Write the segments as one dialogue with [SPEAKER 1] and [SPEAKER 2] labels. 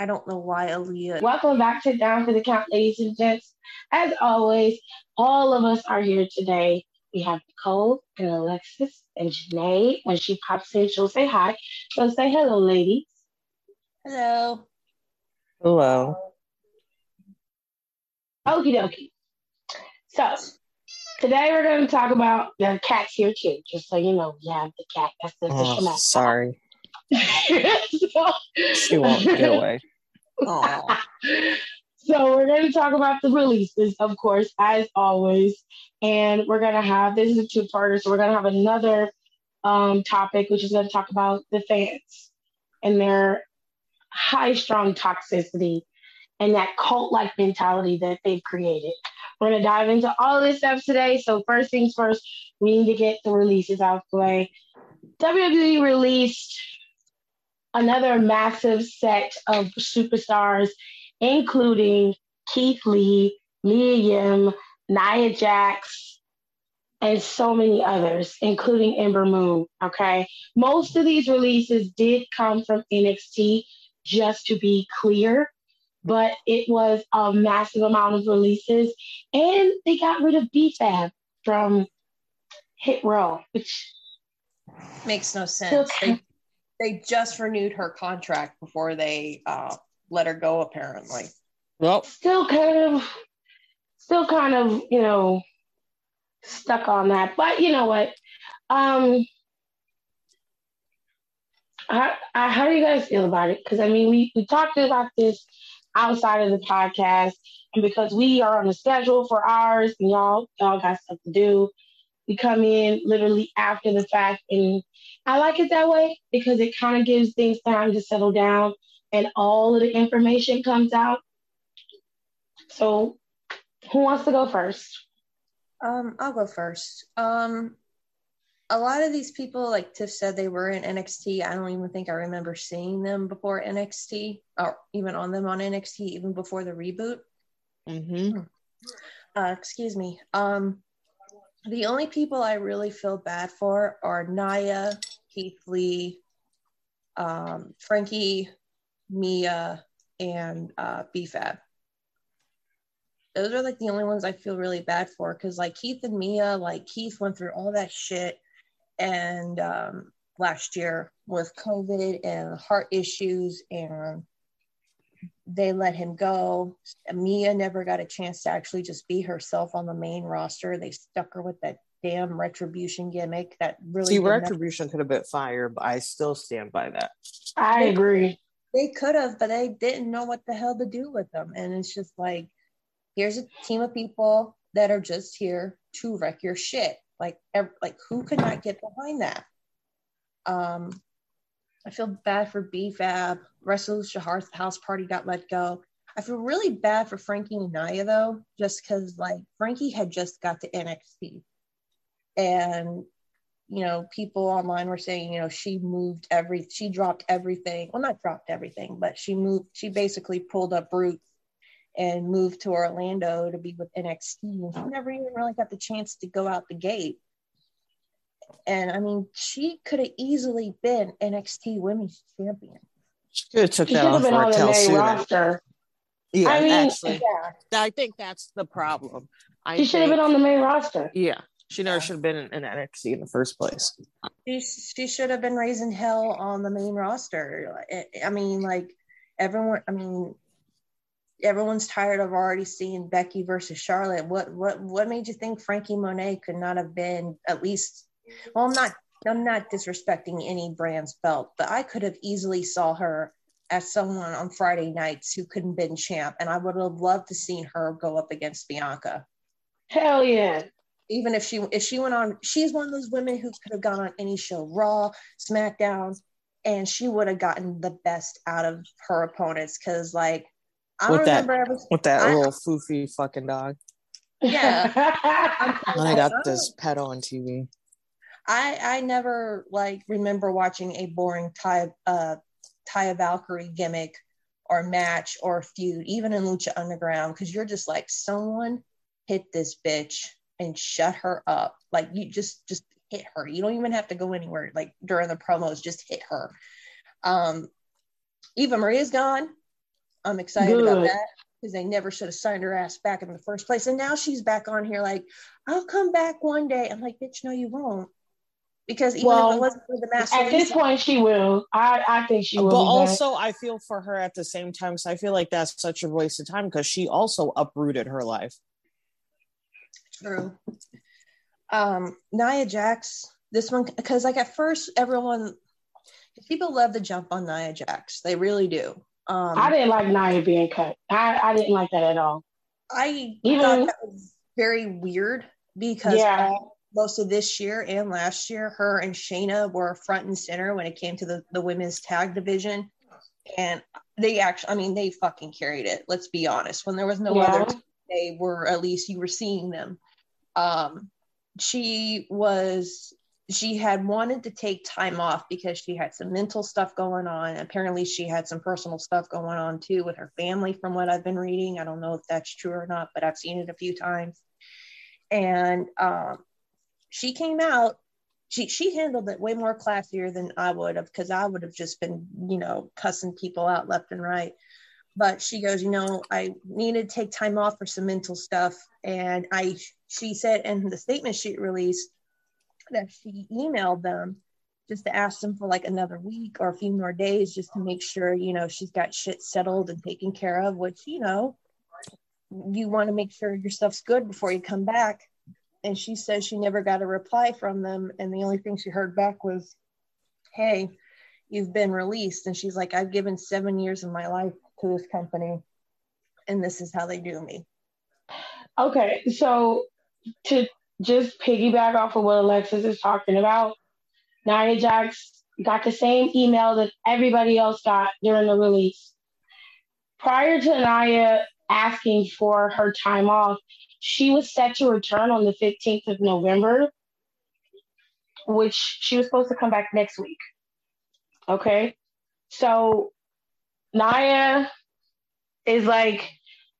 [SPEAKER 1] I don't know why Aaliyah.
[SPEAKER 2] Welcome back to Down for the Count, ladies and gents. As always, all of us are here today. We have Nicole and Alexis and Janae. When she pops in, she'll say hi. So say hello, ladies.
[SPEAKER 1] Hello.
[SPEAKER 3] Hello.
[SPEAKER 2] Okie dokie. So today we're going to talk about the cats here too. Just so you know, we have the cat. That's the official
[SPEAKER 3] Oh,
[SPEAKER 2] mascot.
[SPEAKER 3] sorry.
[SPEAKER 2] so,
[SPEAKER 3] She won't get away.
[SPEAKER 2] So we're going to talk about the releases, of course, as always. And we're going to have this is a two-parter, so we're going to have another um, topic, which is going to talk about the fans and their high strong toxicity and that cult-like mentality that they've created. We're going to dive into all this stuff today. So first things first, we need to get the releases out of the way. WWE released another massive set of superstars, including Keith Lee, Mia Yim, Nia Jax, and so many others, including Ember Moon. Okay. Most of these releases did come from NXT, just to be clear, but it was a massive amount of releases. And they got rid of BFAB from Hit Row, which
[SPEAKER 1] Makes no sense. They, they just renewed her contract before they uh, let her go, apparently.
[SPEAKER 3] Well,
[SPEAKER 2] still kind of still kind of you know stuck on that but you know what um how, how do you guys feel about it because i mean we, we talked about this outside of the podcast and because we are on a schedule for ours and y'all y'all got stuff to do we come in literally after the fact and i like it that way because it kind of gives things time to settle down and all of the information comes out so, who wants to go first?
[SPEAKER 1] Um, I'll go first. Um, a lot of these people, like Tiff said, they were in NXT. I don't even think I remember seeing them before NXT, or even on them on NXT, even before the reboot.
[SPEAKER 3] hmm
[SPEAKER 1] Uh, excuse me. Um, the only people I really feel bad for are Nia, Keith Lee, um, Franky, Mia, and uh, BFAB. Those are like the only ones I feel really bad for because like Keith and Mia, like Keith went through all that shit and um, last year with COVID and heart issues and they let him go. Mia never got a chance to actually just be herself on the main roster. They stuck her with that damn retribution gimmick that really
[SPEAKER 3] see,
[SPEAKER 1] did nothing.
[SPEAKER 3] retribution could have been fire, but I still stand by that.
[SPEAKER 2] I agree.
[SPEAKER 1] they could have, but they didn't know what the hell to do with them. And it's just like, here's a team of people that are just here to wreck your shit. Like, ev- like who could not get behind that? Um, I feel bad for BFAB. Resolution House House Party got let go. I feel really bad for Franky and Nia though, just because like Franky had just got to NXT, and you know people online were saying you know she moved every she dropped everything. Well, not dropped everything, but she moved. She basically pulled up roots and moved to Orlando to be with NXT. And She never even really got the chance to go out the gate. And I mean, she could have easily been NXT Women's Champion.
[SPEAKER 3] She could have took
[SPEAKER 2] She
[SPEAKER 3] that off
[SPEAKER 2] been on the main roster.
[SPEAKER 3] Yeah,
[SPEAKER 2] I mean,
[SPEAKER 3] actually,
[SPEAKER 1] Yeah,
[SPEAKER 3] I think that's the problem. I
[SPEAKER 2] She should have been on the main roster.
[SPEAKER 3] Yeah, she never should have been in, in NXT in the first place.
[SPEAKER 1] she, she should have been raising hell on the main roster. I, I mean, like everyone. I mean, everyone's tired of already seeing Becky versus Charlotte. What what what made you think Franky Monet could not have been at least? Well, I'm not. I'm not disrespecting any brand's belt, but I could have easily saw her as someone on Friday nights who couldn't been champ, and I would have loved to seen her go up against Bianca.
[SPEAKER 2] Hell yeah.
[SPEAKER 1] Even if she if she went on, she's one of those women who could have gone on any show, Raw, SmackDown, and she would have gotten the best out of her opponents. Because like I
[SPEAKER 3] With that-
[SPEAKER 1] remember, ever,
[SPEAKER 3] With that
[SPEAKER 1] I-
[SPEAKER 3] little foofy fucking dog.
[SPEAKER 1] Yeah.
[SPEAKER 3] And I got this oh. pet on TV.
[SPEAKER 1] I I never like remember watching a boring Ty uh Taya Valkyrie gimmick or match or feud, even in Lucha Underground, because you're just like someone hit this bitch and shut her up. Like you just just hit her. You don't even have to go anywhere. Like during the promos, just hit her. Um, Eva Marie's gone. I'm excited about that because they never should have signed her ass back in the first place. And now she's back on here like, I'll come back one day. I'm like, bitch, no, you won't. Because even if
[SPEAKER 2] Well,
[SPEAKER 1] it wasn't for the master
[SPEAKER 2] At this point, she will. I, I think she will.
[SPEAKER 3] But
[SPEAKER 2] be back.
[SPEAKER 3] also, I feel for her at the same time. So I feel like that's such a waste of time because she also uprooted her life.
[SPEAKER 1] True. Um, Nia Jax, this one, because like at first, everyone, people love to jump on Nia Jax. They really do. Um,
[SPEAKER 2] I didn't like Nia being cut. I, I didn't like that at all.
[SPEAKER 1] I
[SPEAKER 2] Even-
[SPEAKER 1] thought that was very weird because
[SPEAKER 2] Yeah.
[SPEAKER 1] Most of this year and last year, her and Shayna were front and center when it came to the, the women's tag division. And they actually, I mean, they fucking carried it. Let's be honest. When there was no
[SPEAKER 2] Yeah.
[SPEAKER 1] other, they were at least you were seeing them. Um, she was, she had wanted to take time off because she had some mental stuff going on. Apparently, she had some personal stuff going on too with her family, from what I've been reading. I don't know if that's true or not, but I've seen it a few times. And um, she came out she she handled it way more classier than I would have because I would have just been you know cussing people out left and right. But she goes, you know, I needed to take time off for some mental stuff, and I she said in the statement she released that she emailed them just to ask them for like another week or a few more days just to make sure you know she's got shit settled and taken care of which you know you want to make sure your stuff's good before you come back and she says she never got a reply from them and the only thing she heard back was hey you've been released and she's like i've given seven years of my life to this company and this is how they do me
[SPEAKER 2] Okay, so to just piggyback off of what Alexis is talking about, Nia Jax got the same email that everybody else got during the release. Prior to Nia asking for her time off, she was set to return on the 15th of November, which she was supposed to come back next week. Okay, so Nia is like,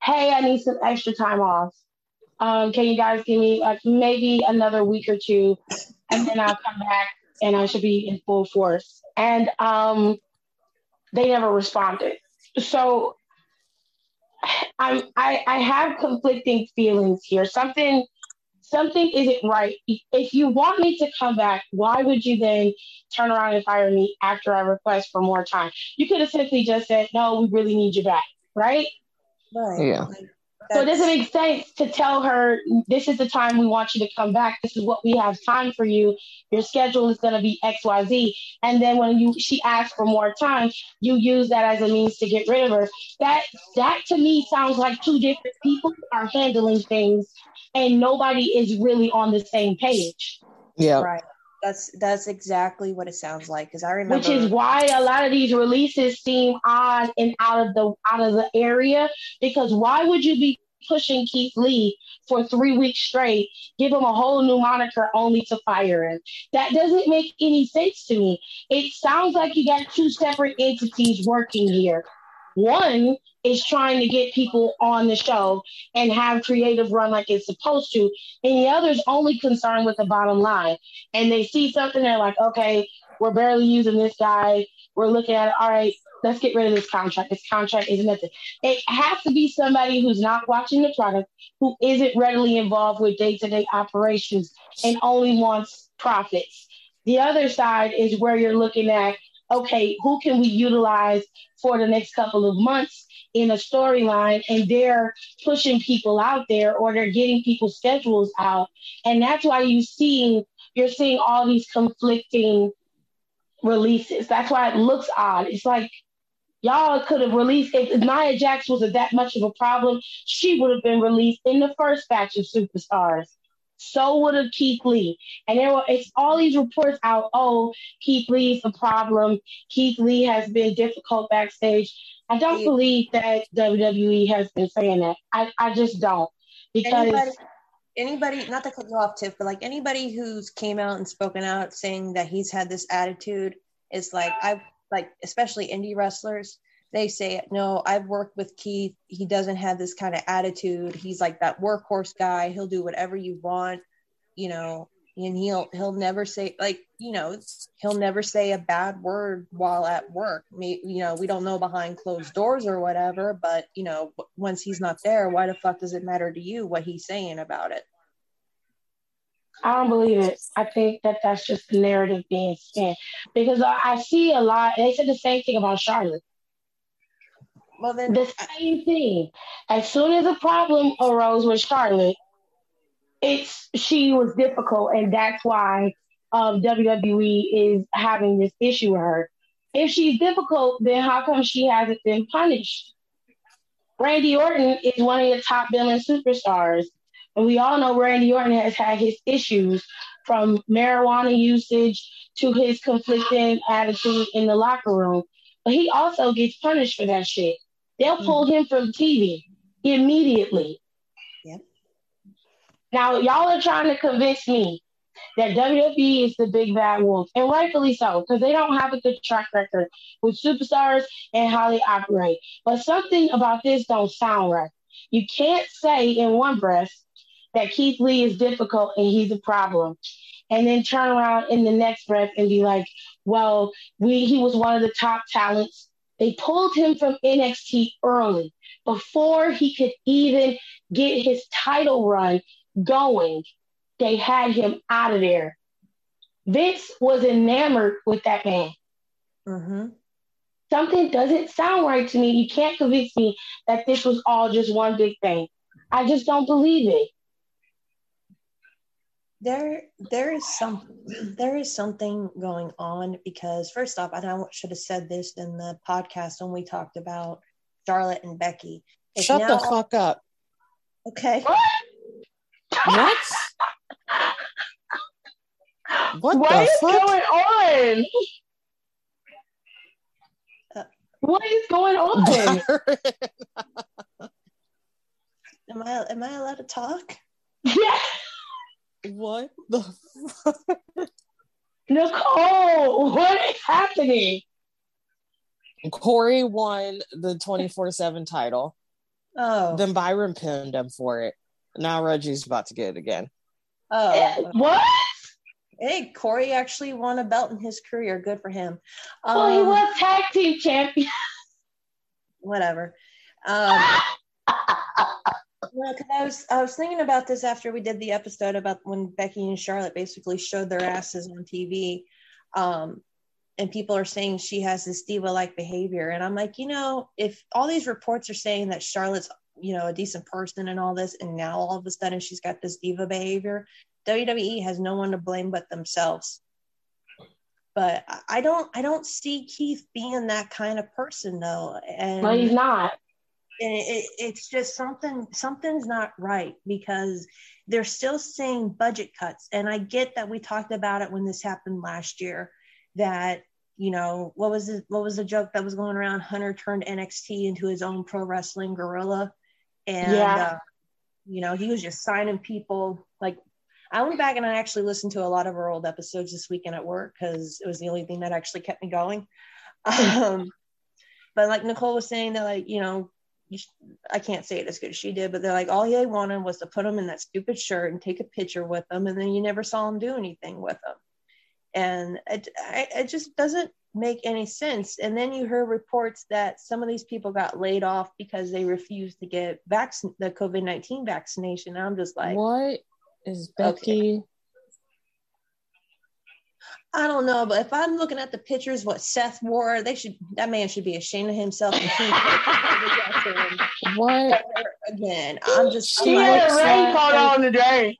[SPEAKER 2] hey, I need some extra time off. Um, can you guys give me like maybe another week or two, and then I'll come back and I should be in full force. And um, they never responded. So I'm I, I have conflicting feelings here. Something something isn't right. If you want me to come back, why would you then turn around and fire me after I request for more time? You could have simply just said, no, we really need you back, right?
[SPEAKER 1] right
[SPEAKER 3] Yeah.
[SPEAKER 1] Like,
[SPEAKER 2] So it doesn't make sense to tell her this is the time we want you to come back. This is what we have time for you. Your schedule is going to be X, Y, Z. And then when you she asks for more time, you use that as a means to get rid of her. That that to me sounds like two different people are handling things, and nobody is really on the same page.
[SPEAKER 3] Yeah.
[SPEAKER 1] right that's that's exactly what it sounds like because i remember
[SPEAKER 2] Which is why a lot of these releases seem odd and out of the out of the area. Because why would you be pushing Keith Lee for three weeks straight, give him a whole new moniker only to fire him? That doesn't make any sense to me. It sounds like you got two separate entities working here. One is trying to get people on the show and have creative run like it's supposed to, and the other is only concerned with the bottom line. And they see something, they're like, okay, we're barely using this guy. We're looking at it. All right, let's get rid of this contract. This contract isn't nothing. It has to be somebody who's not watching the product, who isn't readily involved with day to day operations and only wants profits. The other side is where you're looking at, okay, who can we utilize for the next couple of months in a storyline? And they're pushing people out there or they're getting people's schedules out. And that's why you see you're seeing all these conflicting releases. That's why it looks odd. It's like y'all could have released if Nia Jax was that much of a problem, she would have been released in the first batch of superstars. So would have Keith Lee. And there were it's all these reports out, oh, Keith Lee's a problem. Keith Lee has been difficult backstage. I don't
[SPEAKER 1] Yeah.
[SPEAKER 2] believe that WWE has been saying that. I, I just don't. Because
[SPEAKER 1] anybody, anybody, not to cut you off, Tiff, but like anybody who's came out and spoken out saying that he's had this attitude is like I like, especially indie wrestlers. They say, no, I've worked with Keith. He doesn't have this kind of attitude. He's like that workhorse guy. He'll do whatever you want. You know, and he'll he'll never say like you know he'll never say a bad word while at work you know we don't know behind closed doors or whatever but you know once he's not there why the fuck does it matter to you what he's saying about it
[SPEAKER 2] I don't believe it. I think that that's just the narrative being spent because I see a lot. They said the same thing about Charlotte.
[SPEAKER 1] Well then
[SPEAKER 2] The same thing. As soon as a problem arose with Charlotte, it's she was difficult, and that's why um, WWE is having this issue with her. If she's difficult, then how come she hasn't been punished? Randy Orton is one of the top billing superstars, and we all know Randy Orton has had his issues from marijuana usage to his conflicting attitude in the locker room. But he also gets punished for that shit. They'll mm. pull him from TV immediately.
[SPEAKER 1] Yep.
[SPEAKER 2] Now, y'all are trying to convince me that WWE is the big bad wolf, and rightfully so, because they don't have a good track record with superstars and how they operate. But something about this don't sound right. You can't say in one breath that Keith Lee is difficult and he's a problem, and then turn around in the next breath and be like, "Well, we he was one of the top talents." They pulled him from NXT early before he could even get his title run going. They had him out of there. Vince was enamored with that man.
[SPEAKER 1] hmm
[SPEAKER 2] Something doesn't sound right to me. You can't convince me that this was all just one big thing. I just don't believe it.
[SPEAKER 1] There there is some there is something going on because first off and i should have said this in the podcast when we talked about charlotte and becky It's
[SPEAKER 3] Shut the fuck up.
[SPEAKER 1] okay
[SPEAKER 3] What? What
[SPEAKER 2] What
[SPEAKER 3] the
[SPEAKER 2] is
[SPEAKER 3] fuck?
[SPEAKER 2] going on?
[SPEAKER 1] Uh,
[SPEAKER 2] what is going on?
[SPEAKER 1] am i am i allowed to talk
[SPEAKER 2] yeah.
[SPEAKER 3] What the fuck?
[SPEAKER 2] Nicole, what is happening?
[SPEAKER 3] Corey won the 24 7 title.
[SPEAKER 1] oh
[SPEAKER 3] Then Byron pinned him for it. Now Reggie's about to get it again.
[SPEAKER 1] oh
[SPEAKER 2] What?
[SPEAKER 1] hey corey actually won a belt in his career good for him
[SPEAKER 2] Well, he
[SPEAKER 1] Um,
[SPEAKER 2] was tag team champion.
[SPEAKER 1] whatever um Well, 'cause I was I was thinking about this after we did the episode about when Becky and Charlotte basically showed their asses on TV, um, and people are saying she has this diva-like behavior, and I'm like, you know, if all these reports are saying that Charlotte's you know a decent person and all this, and now all of a sudden she's got this diva behavior, WWE has no one to blame but themselves. But I- don't I don't see Keith being that kind of person though, and
[SPEAKER 2] No, he's not.
[SPEAKER 1] And it, it, it's just something something's not right because they're still saying budget cuts. And i get that we talked about it when this happened last year that you know what was it what was the joke that was going around? Hunter turned nxt into his own pro wrestling Guerrilla. And
[SPEAKER 2] Yeah.
[SPEAKER 1] uh, you know he was just signing people. Like i went back and i actually listened to a lot of our old episodes this weekend at work because it was the only thing that actually kept me going. Um but like nicole was saying that like you know I can't say it as good as she did, but they're like, all they wanted was to put him in that stupid shirt and take a picture with them, and then you never saw him do anything with them. And it, I, it just doesn't make any sense. And then you hear reports that some of these people got laid off because they refused to get vac- the COVID 19 vaccination. And I'm just like,
[SPEAKER 3] what is Becky?
[SPEAKER 1] I don't know, but if I'm looking at the pictures, what Seth wore, they should that man should be ashamed of himself. And he-
[SPEAKER 3] What?
[SPEAKER 1] again, I'm just I'm
[SPEAKER 2] She
[SPEAKER 1] like,
[SPEAKER 2] a
[SPEAKER 3] looks
[SPEAKER 2] raincoat
[SPEAKER 3] like-
[SPEAKER 2] on today.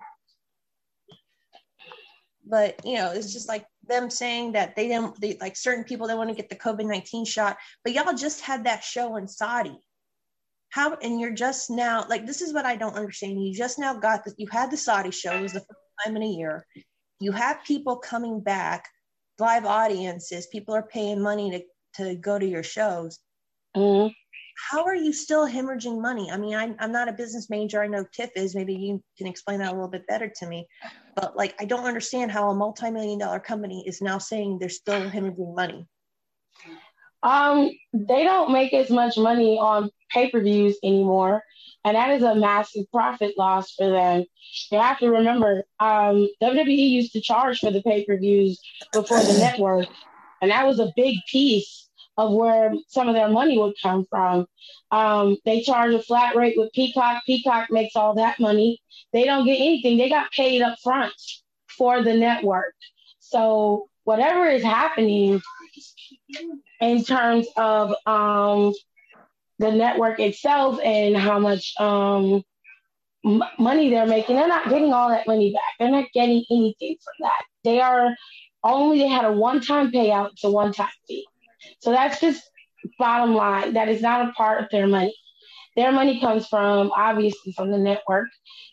[SPEAKER 1] but you know it's just like them saying that they didn't they, like certain people they want to get the covid-19 shot but y'all just had that show in saudi how and you're just now like this is what i don't understand you just now got that you had the saudi show it was the first time in a year you have people coming back live audiences people are paying money to to go to your shows
[SPEAKER 2] Mhm.
[SPEAKER 1] how are you still hemorrhaging money? I mean, I'm, I'm not a business major. I know Tiff is. Maybe you can explain that a little bit better to me. But like, I don't understand how a multi-million dollar company is now saying they're still hemorrhaging money.
[SPEAKER 2] Um, they don't make as much money on pay per views anymore. And that is a massive profit loss for them. You have to remember, um, WWE used to charge for the pay per views before the network. And that was a big piece of where some of their money would come from. Um, they charge a flat rate with Peacock. Peacock makes all that money. They don't get anything. They got paid up front for the network. So whatever is happening in terms of um, the network itself and how much um, m- money they're making, they're not getting all that money back. They're not getting anything from that. They are only they had a one-time payout. It's a one-time fee. So that's just bottom line. That is not a part of their money. Their money comes from obviously from the network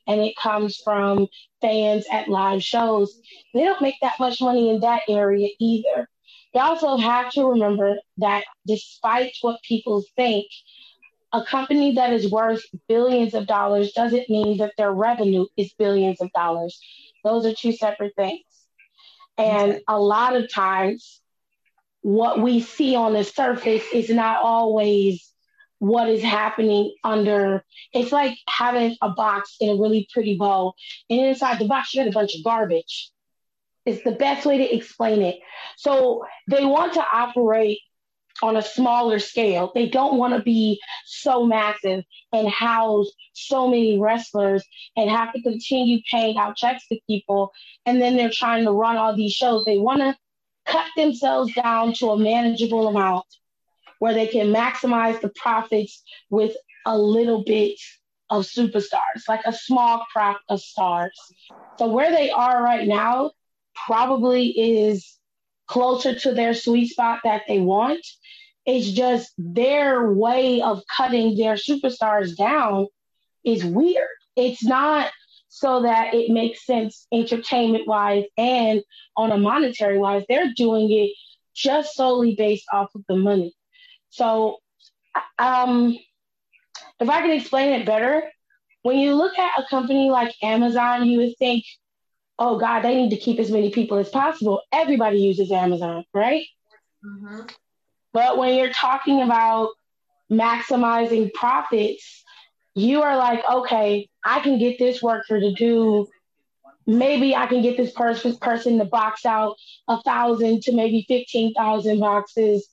[SPEAKER 2] and it comes from fans at live shows. They don't make that much money in that area either. You also have to remember that despite what people think, a company that is worth billions of dollars doesn't mean that their revenue is billions of dollars. Those are two separate things. And a lot of times, what we see on the surface is not always what is happening under. It's like having a box in a really pretty bowl, and inside the box, you got a bunch of garbage. It's the best way to explain it. So they want to operate on a smaller scale. They don't want to be so massive and house so many wrestlers and have to continue paying out checks to people. And then they're trying to run all these shows. They want to cut themselves down to a manageable amount where they can maximize the profits with a little bit of superstars, like a small crop of stars. So where they are right now probably is closer to their sweet spot that they want. It's just their way of cutting their superstars down is weird. It's not so that it makes sense entertainment wise and on a monetary wise. They're doing it just solely based off of the money. So, um, if I can explain it better, when you look at a company like Amazon, you would think, oh God, they need to keep as many people as possible. Everybody uses Amazon, right? Mm-hmm. But when you're talking about maximizing profits, you are like, okay, I can get this worker to do maybe I can get this person person to box out a thousand to maybe fifteen thousand boxes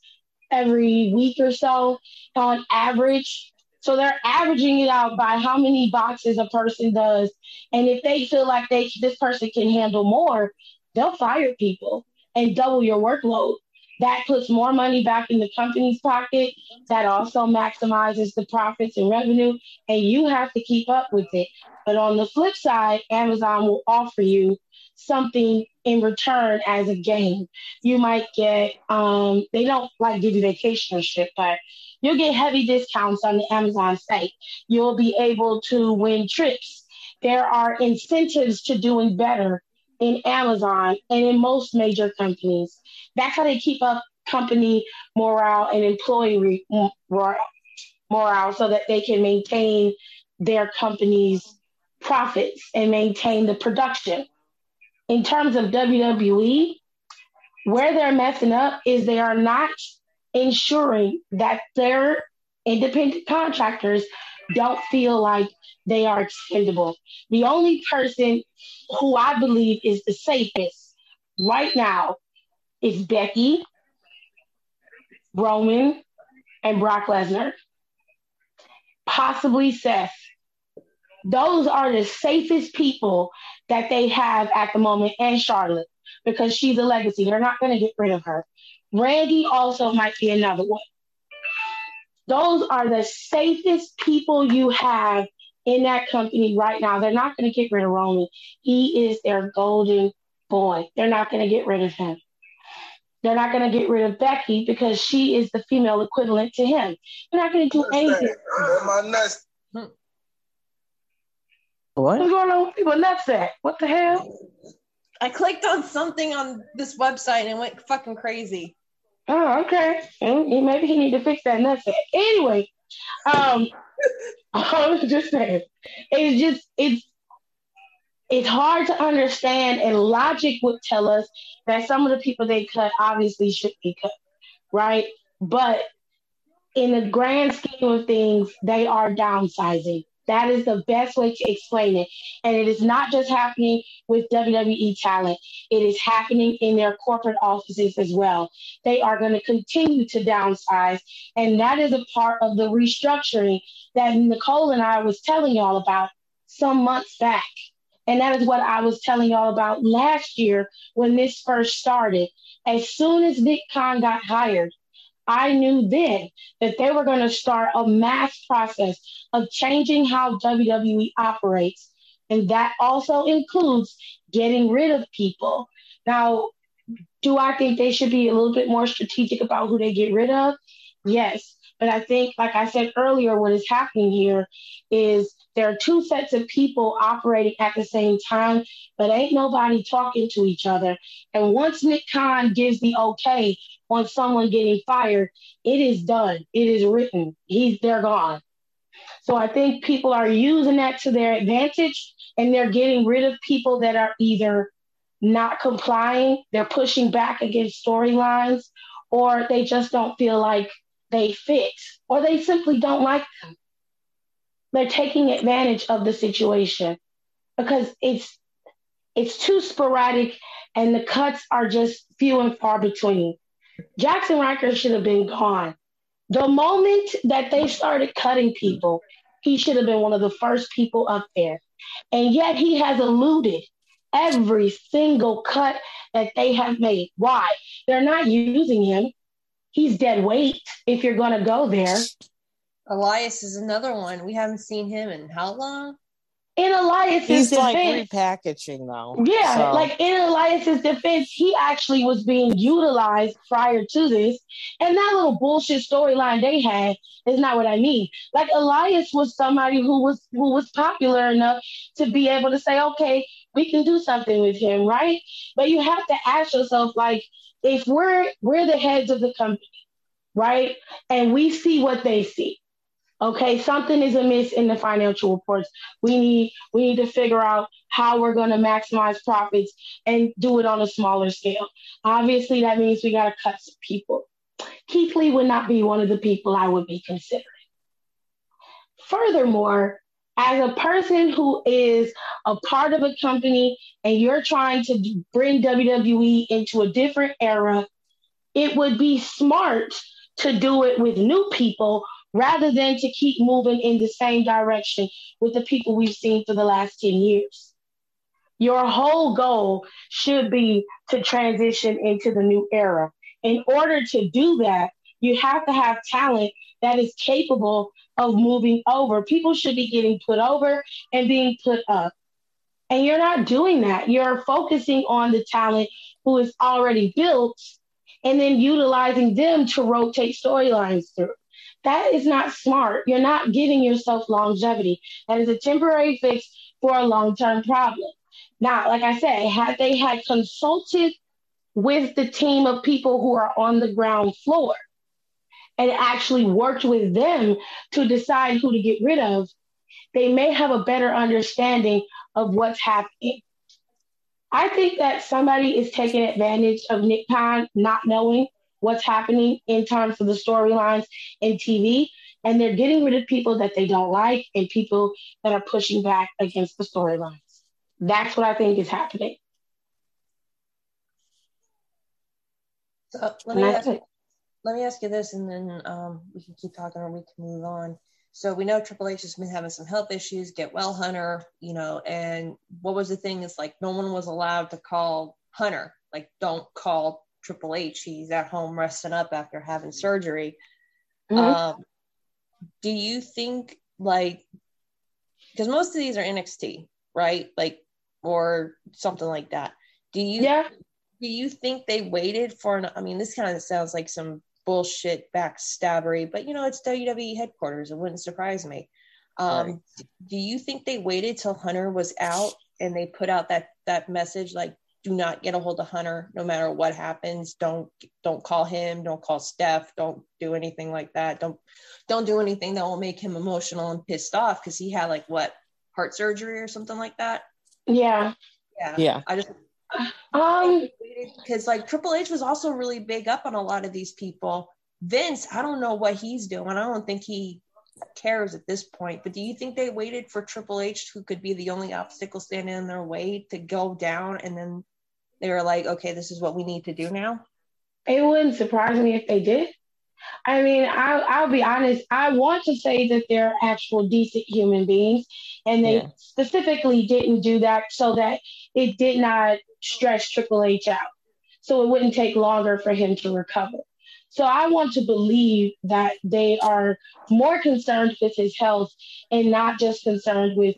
[SPEAKER 2] every week or so on average. So they're averaging it out by how many boxes a person does. And if they feel like they this person can handle more, they'll fire people and double your workload. That puts more money back in the company's pocket. That also maximizes the profits and revenue. And you have to keep up with it. But on the flip side, Amazon will offer you something in return as a gain. You might get, um, they don't like give you vacation or shit, but you'll get heavy discounts on the Amazon site. You'll be able to win trips. There are incentives to doing better in Amazon and in most major companies. That's how they keep up company morale and employee morale so that they can maintain their company's profits and maintain the production in terms of WWE, where they're messing up is they are not ensuring that their independent contractors don't feel like they are expendable. The only person who I believe is the safest right now is Becky, Roman, and Brock Lesnar, possibly Seth. Those are the safest people that they have at the moment, and Charlotte, because she's a legacy. They're not going to get rid of her. Randy also might be another one. Those are the safest people you have in that company right now. They're not going to get rid of Roman. He is their golden boy. They're not going to get rid of him. They're not going to get rid of Becky because she is the female equivalent to him. They're not going to do anything.
[SPEAKER 3] What?
[SPEAKER 2] What's going on with people nuts at? What the hell?
[SPEAKER 1] I clicked on something on this website and went fucking crazy.
[SPEAKER 2] Oh, okay. maybe he need to fix that nutsack. Anyway, um, I was just saying, it's just it's it's hard to understand, and logic would tell us that some of the people they cut obviously should be cut, right? But in the grand scheme of things, they are downsizing That is the best way to explain it. And it is not just happening with WWE talent, it is happening in their corporate offices as well. They are going to continue to downsize. And that is a part of the restructuring that Nicole and I was telling y'all about some months back. And that is what I was telling y'all about last year when this first started. As soon as Nick Khan got hired, I knew then that they were going to start a mass process of changing how WWE operates. And that also includes getting rid of people. Now, do I think they should be a little bit more strategic about who they get rid of? Yes. But I think, like I said earlier, what is happening here is there are two sets of people operating at the same time, but ain't nobody talking to each other. And once Nick Khan gives the okay on someone getting fired, it is done. It is written. He's they're gone. So I think people are using that to their advantage and they're getting rid of people that are either not complying, they're pushing back against storylines, or they just don't feel like they fix, or they simply don't like them. They're taking advantage of the situation because it's it's too sporadic and the cuts are just few and far between. Jaxson Ryker should have been gone. The moment that they started cutting people, he should have been one of the first people up there. And yet he has eluded every single cut that they have made. Why? They're not using him. He's dead weight if you're going to go there.
[SPEAKER 1] Elias is another one. We haven't seen him in how long?
[SPEAKER 2] in Elias's
[SPEAKER 3] He's
[SPEAKER 2] defense,
[SPEAKER 3] like repackaging though.
[SPEAKER 2] yeah,
[SPEAKER 3] So,
[SPEAKER 2] like in Elias's defense, he actually was being utilized prior to this, and that little bullshit storyline they had is not what I mean. Like Elias was somebody who was who was popular enough to be able to say, okay, we can do something with him, right? But you have to ask yourself, like, if we're we're the heads of the company, right, and we see what they see okay? Something is amiss in the financial reports. We need we need to figure out how we're going to maximize profits and do it on a smaller scale. Obviously that means we got to cut some people. Keith lee would not be one of the people i would be considering. Furthermore as a person who is a part of a company and you're trying to bring wwe into a different era it would be smart to do it with new people rather than to keep moving in the same direction with the people we've seen for the last 10 years. Your whole goal should be to transition into the new era. In order to do that, you have to have talent that is capable of moving over. People should be getting put over and being put up. And you're not doing that. You're focusing on the talent who is already built and then utilizing them to rotate storylines through. That is not smart. You're not giving yourself longevity. That is a temporary fix for a long term problem. Now, like I said, had they had consulted with the team of people who are on the ground floor and actually worked with them to decide who to get rid of, they may have a better understanding of what's happening. I think that somebody is taking advantage of Nick Khan not knowing what's happening in terms of the storylines in TV. And they're getting rid of people that they don't like and people that are pushing back against the storylines. That's what I think is happening.
[SPEAKER 1] So let me ask, let me ask you this, and then um, we can keep talking, or we can move on. So we know Triple H has been having some health issues. Get well, Hunter. You know, and what was the thing? Is like no one was allowed to call Hunter. Like, don't call Triple H. He's at home resting up after having surgery. Mm-hmm. Um, do you think like because most of these are NXT, right? Like or something like that. Do you
[SPEAKER 2] yeah.
[SPEAKER 1] do you think they waited for an I mean this kind of sounds like some bullshit backstabbery, but you know it's WWE headquarters. It wouldn't surprise me. Um, right. do you think they waited till Hunter was out and they put out that that message like do not get a hold of Hunter no matter what happens. Don't don't call him, don't call Steph, don't do anything like that. Don't don't do anything that will make him emotional and pissed off because he had like what heart surgery or something like that.
[SPEAKER 2] Yeah.
[SPEAKER 1] Yeah.
[SPEAKER 3] Yeah.
[SPEAKER 1] I just
[SPEAKER 2] um
[SPEAKER 1] because like Triple H was also really big up on a lot of these people. Vince, I don't know what he's doing. I don't think he cares at this point. But do you think they waited for Triple H, who could be the only obstacle standing in their way, to go down, and then they were like, "Okay, this is what we need to do now."
[SPEAKER 2] It wouldn't surprise me if they did. I mean, I, I'll be honest. I want to say that they're actual decent human beings, and they yeah. specifically didn't do that so that it did not stress Triple H out, so it wouldn't take longer for him to recover. So I want to believe that they are more concerned with his health and not just concerned with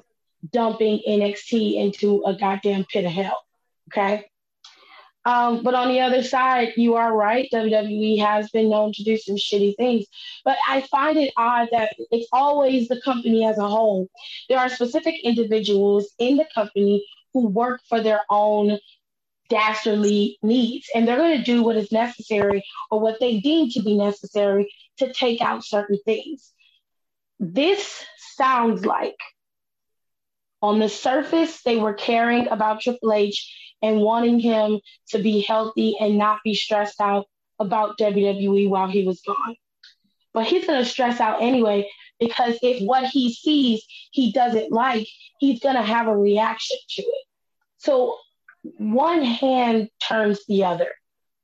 [SPEAKER 2] dumping NXT into a goddamn pit of hell. Okay. Um, but on the other side, you are right. WWE has been known to do some shitty things. But I find it odd that it's always the company as a whole. There are specific individuals in the company who work for their own dastardly needs, and they're going to do what is necessary or what they deem to be necessary to take out certain things. This sounds like on the surface, they were caring about Triple H and wanting him to be healthy and not be stressed out about WWE while he was gone. But he's going to stress out anyway because if what he sees he doesn't like, he's going to have a reaction to it. So one hand turns the other.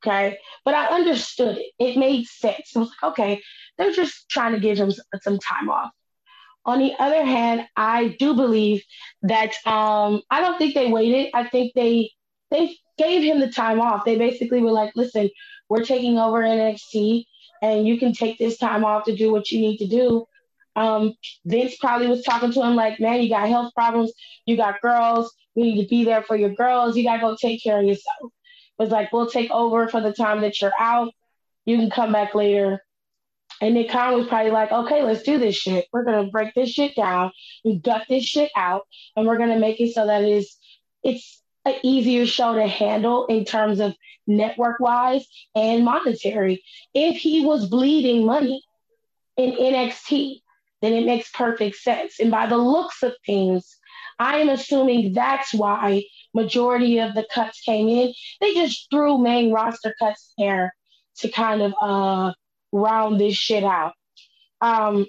[SPEAKER 2] Okay. But I understood it. It made sense. It was like, okay, they're just trying to give him some time off. On the other hand, I do believe that um, I don't think they waited. I think they they gave him the time off. They basically were like, listen, we're taking over NXT and you can take this time off to do what you need to do. Um, Vince probably was talking to him like, man, you got health problems, you got girls, you need to be there for your girls, you gotta go take care of yourself. Was like, we'll take over for the time that you're out. You can come back later. And Nick Khan was probably like, okay, let's do this shit. We're gonna break this shit down, we gut this shit out, and we're gonna make it so that it is it's an easier show to handle in terms of network wise and monetary. If he was bleeding money in NXT, then it makes perfect sense. And by the looks of things, I am assuming that's why majority of the cuts came in. They just threw main roster cuts there to kind of uh, round this shit out. Um,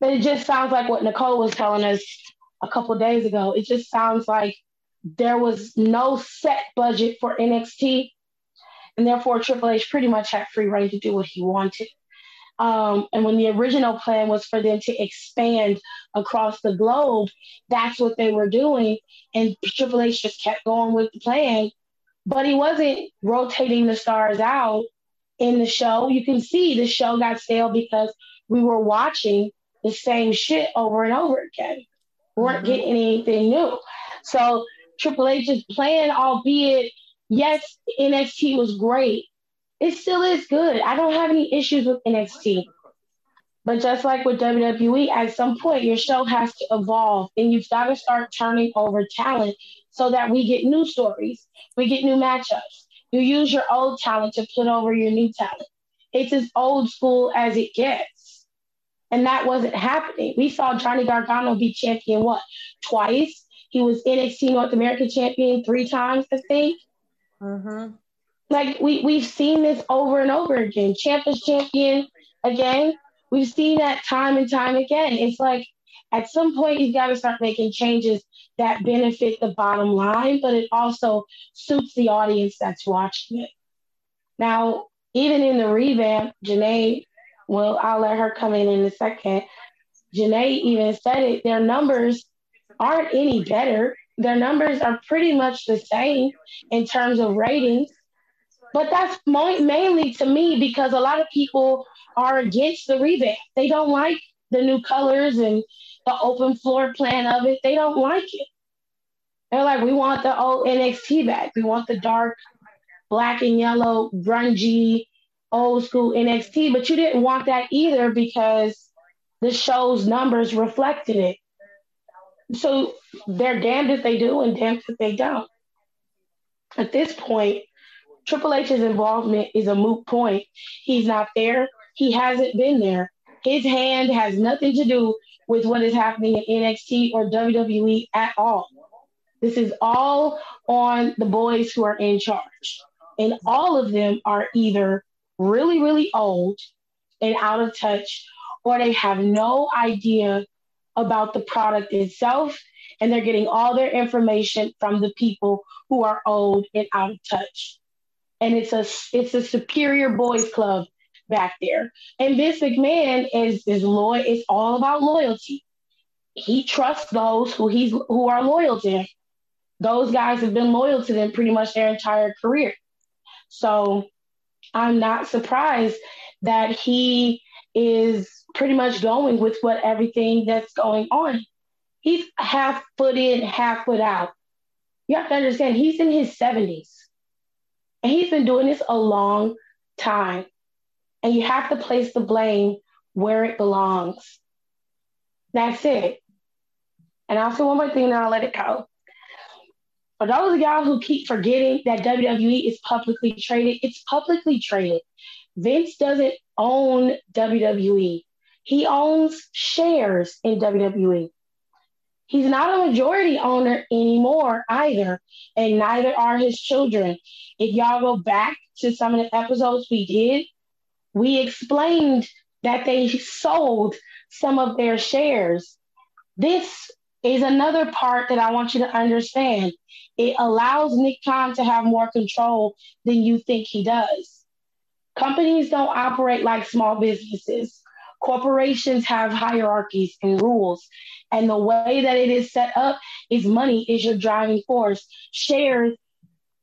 [SPEAKER 2] but it just sounds like what Nicole was telling us a couple days ago. It just sounds like there was no set budget for NXT, and therefore Triple H pretty much had free reign to do what he wanted. Um, and when the original plan was for them to expand across the globe, that's what they were doing. And Triple H just kept going with the plan, but he wasn't rotating the stars out in the show. You can see the show got stale because we were watching the same shit over and over again. We weren't mm-hmm. getting anything new. So Triple H's plan, albeit yes, NXT was great. It still is good. I don't have any issues with NXT. But just like with WWE, at some point your show has to evolve and you've got to start turning over talent so that we get new stories, we get new matchups. You use your old talent to put over your new talent. It's as old school as it gets. And that wasn't happening. We saw Johnny Gargano be champion what? Twice. He was NXT North American champion three times, I think. Mm-hmm. Like we we've seen this over and over again. Champ is champion again. We've seen that time and time again. It's like at some point you've got to start making changes that benefit the bottom line, but it also suits the audience that's watching it. Now, even in the revamp, Janae, well, I'll let her come in in a second. Janae even said it. Their numbers aren't any better. Their numbers are pretty much the same in terms of ratings. But that's mainly to me because a lot of people are against the revamp. They don't like the new colors and the open floor plan of it. They don't like it. They're like, we want the old NXT back. We want the dark black and yellow, grungy, old school NXT. But you didn't want that either because the show's numbers reflected it. So they're damned if they do and damned if they don't. At this point, Triple H's involvement is a moot point. He's not there. He hasn't been there. His hand has nothing to do with what is happening in NXT or WWE at all. This is all on the boys who are in charge. And all of them are either really, really old and out of touch, or they have no idea about the product itself and they're getting all their information from the people who are old and out of touch. And it's a it's a superior boys club back there. And Vince McMahon is is loyal. It's all about loyalty. He trusts those who he's who are loyal to him. Those guys have been loyal to them pretty much their entire career. So I'm not surprised that he is pretty much going with what everything that's going on. He's half foot in, half foot out. You have to understand, he's in his 70s. And he's been doing this a long time. And you have to place the blame where it belongs. That's it. And I'll say one more thing, and I'll let it go. For those of y'all who keep forgetting that WWE is publicly traded, it's publicly traded. Vince doesn't own WWE. He owns shares in WWE. He's not a majority owner anymore either, and neither are his children. If y'all go back to some of the episodes we did, we explained that they sold some of their shares. This is another part that I want you to understand. It allows Nick Khan to have more control than you think he does. Companies don't operate like small businesses. Corporations have hierarchies and rules. And the way that it is set up is money is your driving force. Shares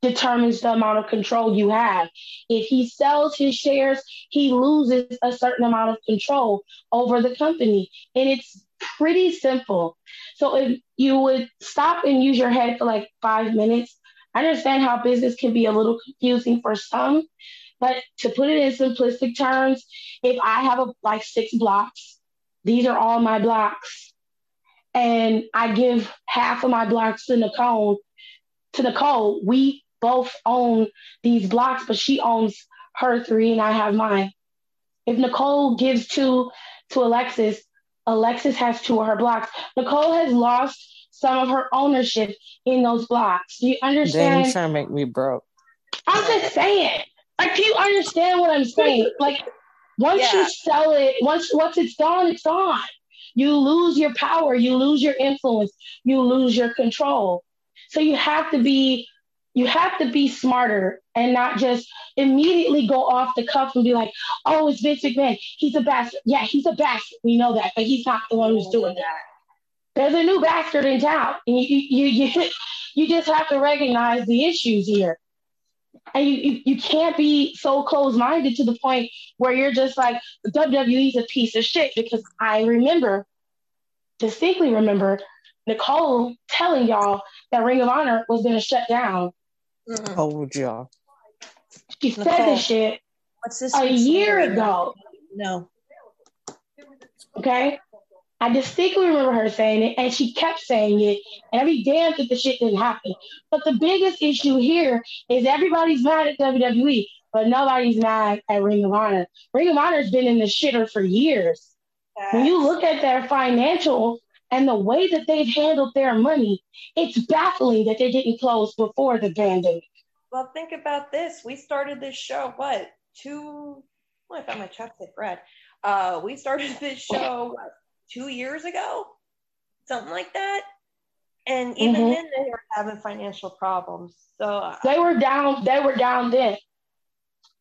[SPEAKER 2] determines the amount of control you have. If he sells his shares, he loses a certain amount of control over the company. And it's pretty simple. So if you would stop and use your head for like five minutes, I understand how business can be a little confusing for some, but to put it in simplistic terms, if I have a, like six blocks, these are all my blocks, and I give half of my blocks to Nicole, to Nicole, we both own these blocks, but she owns her three and I have mine. If Nicole gives two to Alexis, Alexis has two of her blocks. Nicole has lost some of her ownership in those blocks. Do you understand?
[SPEAKER 3] They trying to make me broke.
[SPEAKER 2] I'm just saying. Like, do you understand what I'm saying? Like, once yeah. you sell it, once once it's gone, it's gone. You lose your power, you lose your influence, you lose your control. So you have to be you have to be smarter and not just immediately go off the cuff and be like, oh, it's Vince McMahon. He's a bastard. Yeah, he's a bastard. We know that, but he's not the one who's doing that. There's a new bastard in town. And you, you, you, you just have to recognize the issues here. And you, you, you can't be so close minded to the point where you're just like, WWE is a piece of shit. Because I remember, distinctly remember, Nicole telling y'all that Ring of Honor was going to shut down
[SPEAKER 3] Mm-hmm. Told y'all.
[SPEAKER 2] She Nicole, said this shit what's this a year ago.
[SPEAKER 1] No.
[SPEAKER 2] Okay. I distinctly remember her saying it, and she kept saying it, and every damn that the shit didn't happen. But the biggest issue here is everybody's mad at WWE, but nobody's mad at Ring of Honor. Ring of Honor's been in the shitter for years. Yes. When you look at their financial and the way that they've handled their money, it's baffling that they didn't close before the pandemic.
[SPEAKER 1] Well, think about this. We started this show, what, two, well, I found my chapstick red. Uh, we started this show, what, two years ago? Something like that. And even mm-hmm. then, they were having financial problems. So uh,
[SPEAKER 2] they were down. They were down then.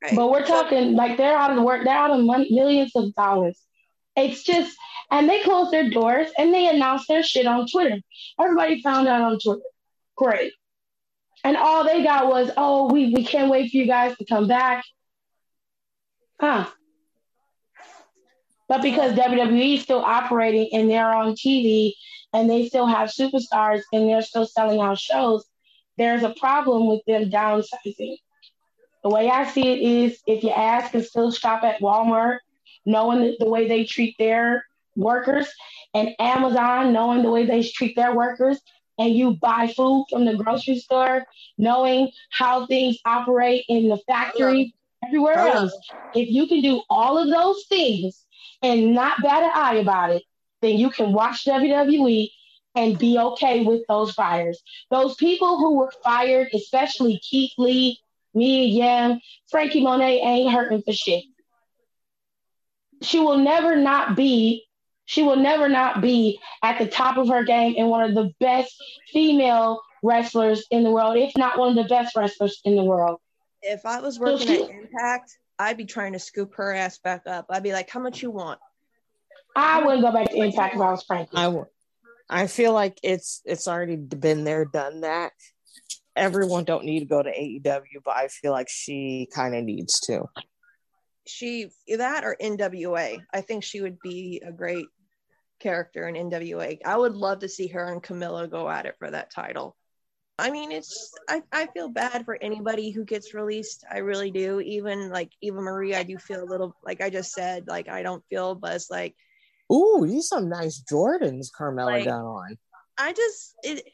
[SPEAKER 2] Right. But we're talking like they're out of work. They're out of money, millions of dollars. It's just and they closed their doors and they announced their shit on Twitter. Everybody found out on Twitter. Great. And all they got was, oh, we, we can't wait for you guys to come back. Huh. But because WWE is still operating and they're on TV and they still have superstars and they're still selling out shows, there's a problem with them downsizing. The way I see it is if you ask and still shop at Walmart, knowing the way they treat their workers and Amazon knowing the way they treat their workers and you buy food from the grocery store knowing how things operate in the factory everywhere else. if you can do all of those things and not bat an eye about it then you can watch WWE and be okay with those fires. Those people who were fired, especially Keith Lee, Mia Yim, Franky Monet ain't hurting for shit. she will never not be she will never not be at the top of her game and one of the best female wrestlers in the world, if not one of the best wrestlers in the world.
[SPEAKER 1] If I was working at Impact, I'd be trying to scoop her ass back up. I'd be like, "How much you want?"
[SPEAKER 2] I wouldn't go back to Impact if I was Franky.
[SPEAKER 3] I would. I feel like it's it's already been there, done that. Everyone don't need to go to AEW, but I feel like she kind of needs to.
[SPEAKER 1] She that or NWA. I think she would be a great character in NWA. I would love to see her and Camilla go at it for that title. I mean, it's I, I feel bad for anybody who gets released. I really do. Even like Eva Marie, I do feel a little like I just said, like I don't feel but it's like
[SPEAKER 3] Ooh, these some nice Jordans Carmella
[SPEAKER 1] Like-
[SPEAKER 3] got on.
[SPEAKER 1] I just it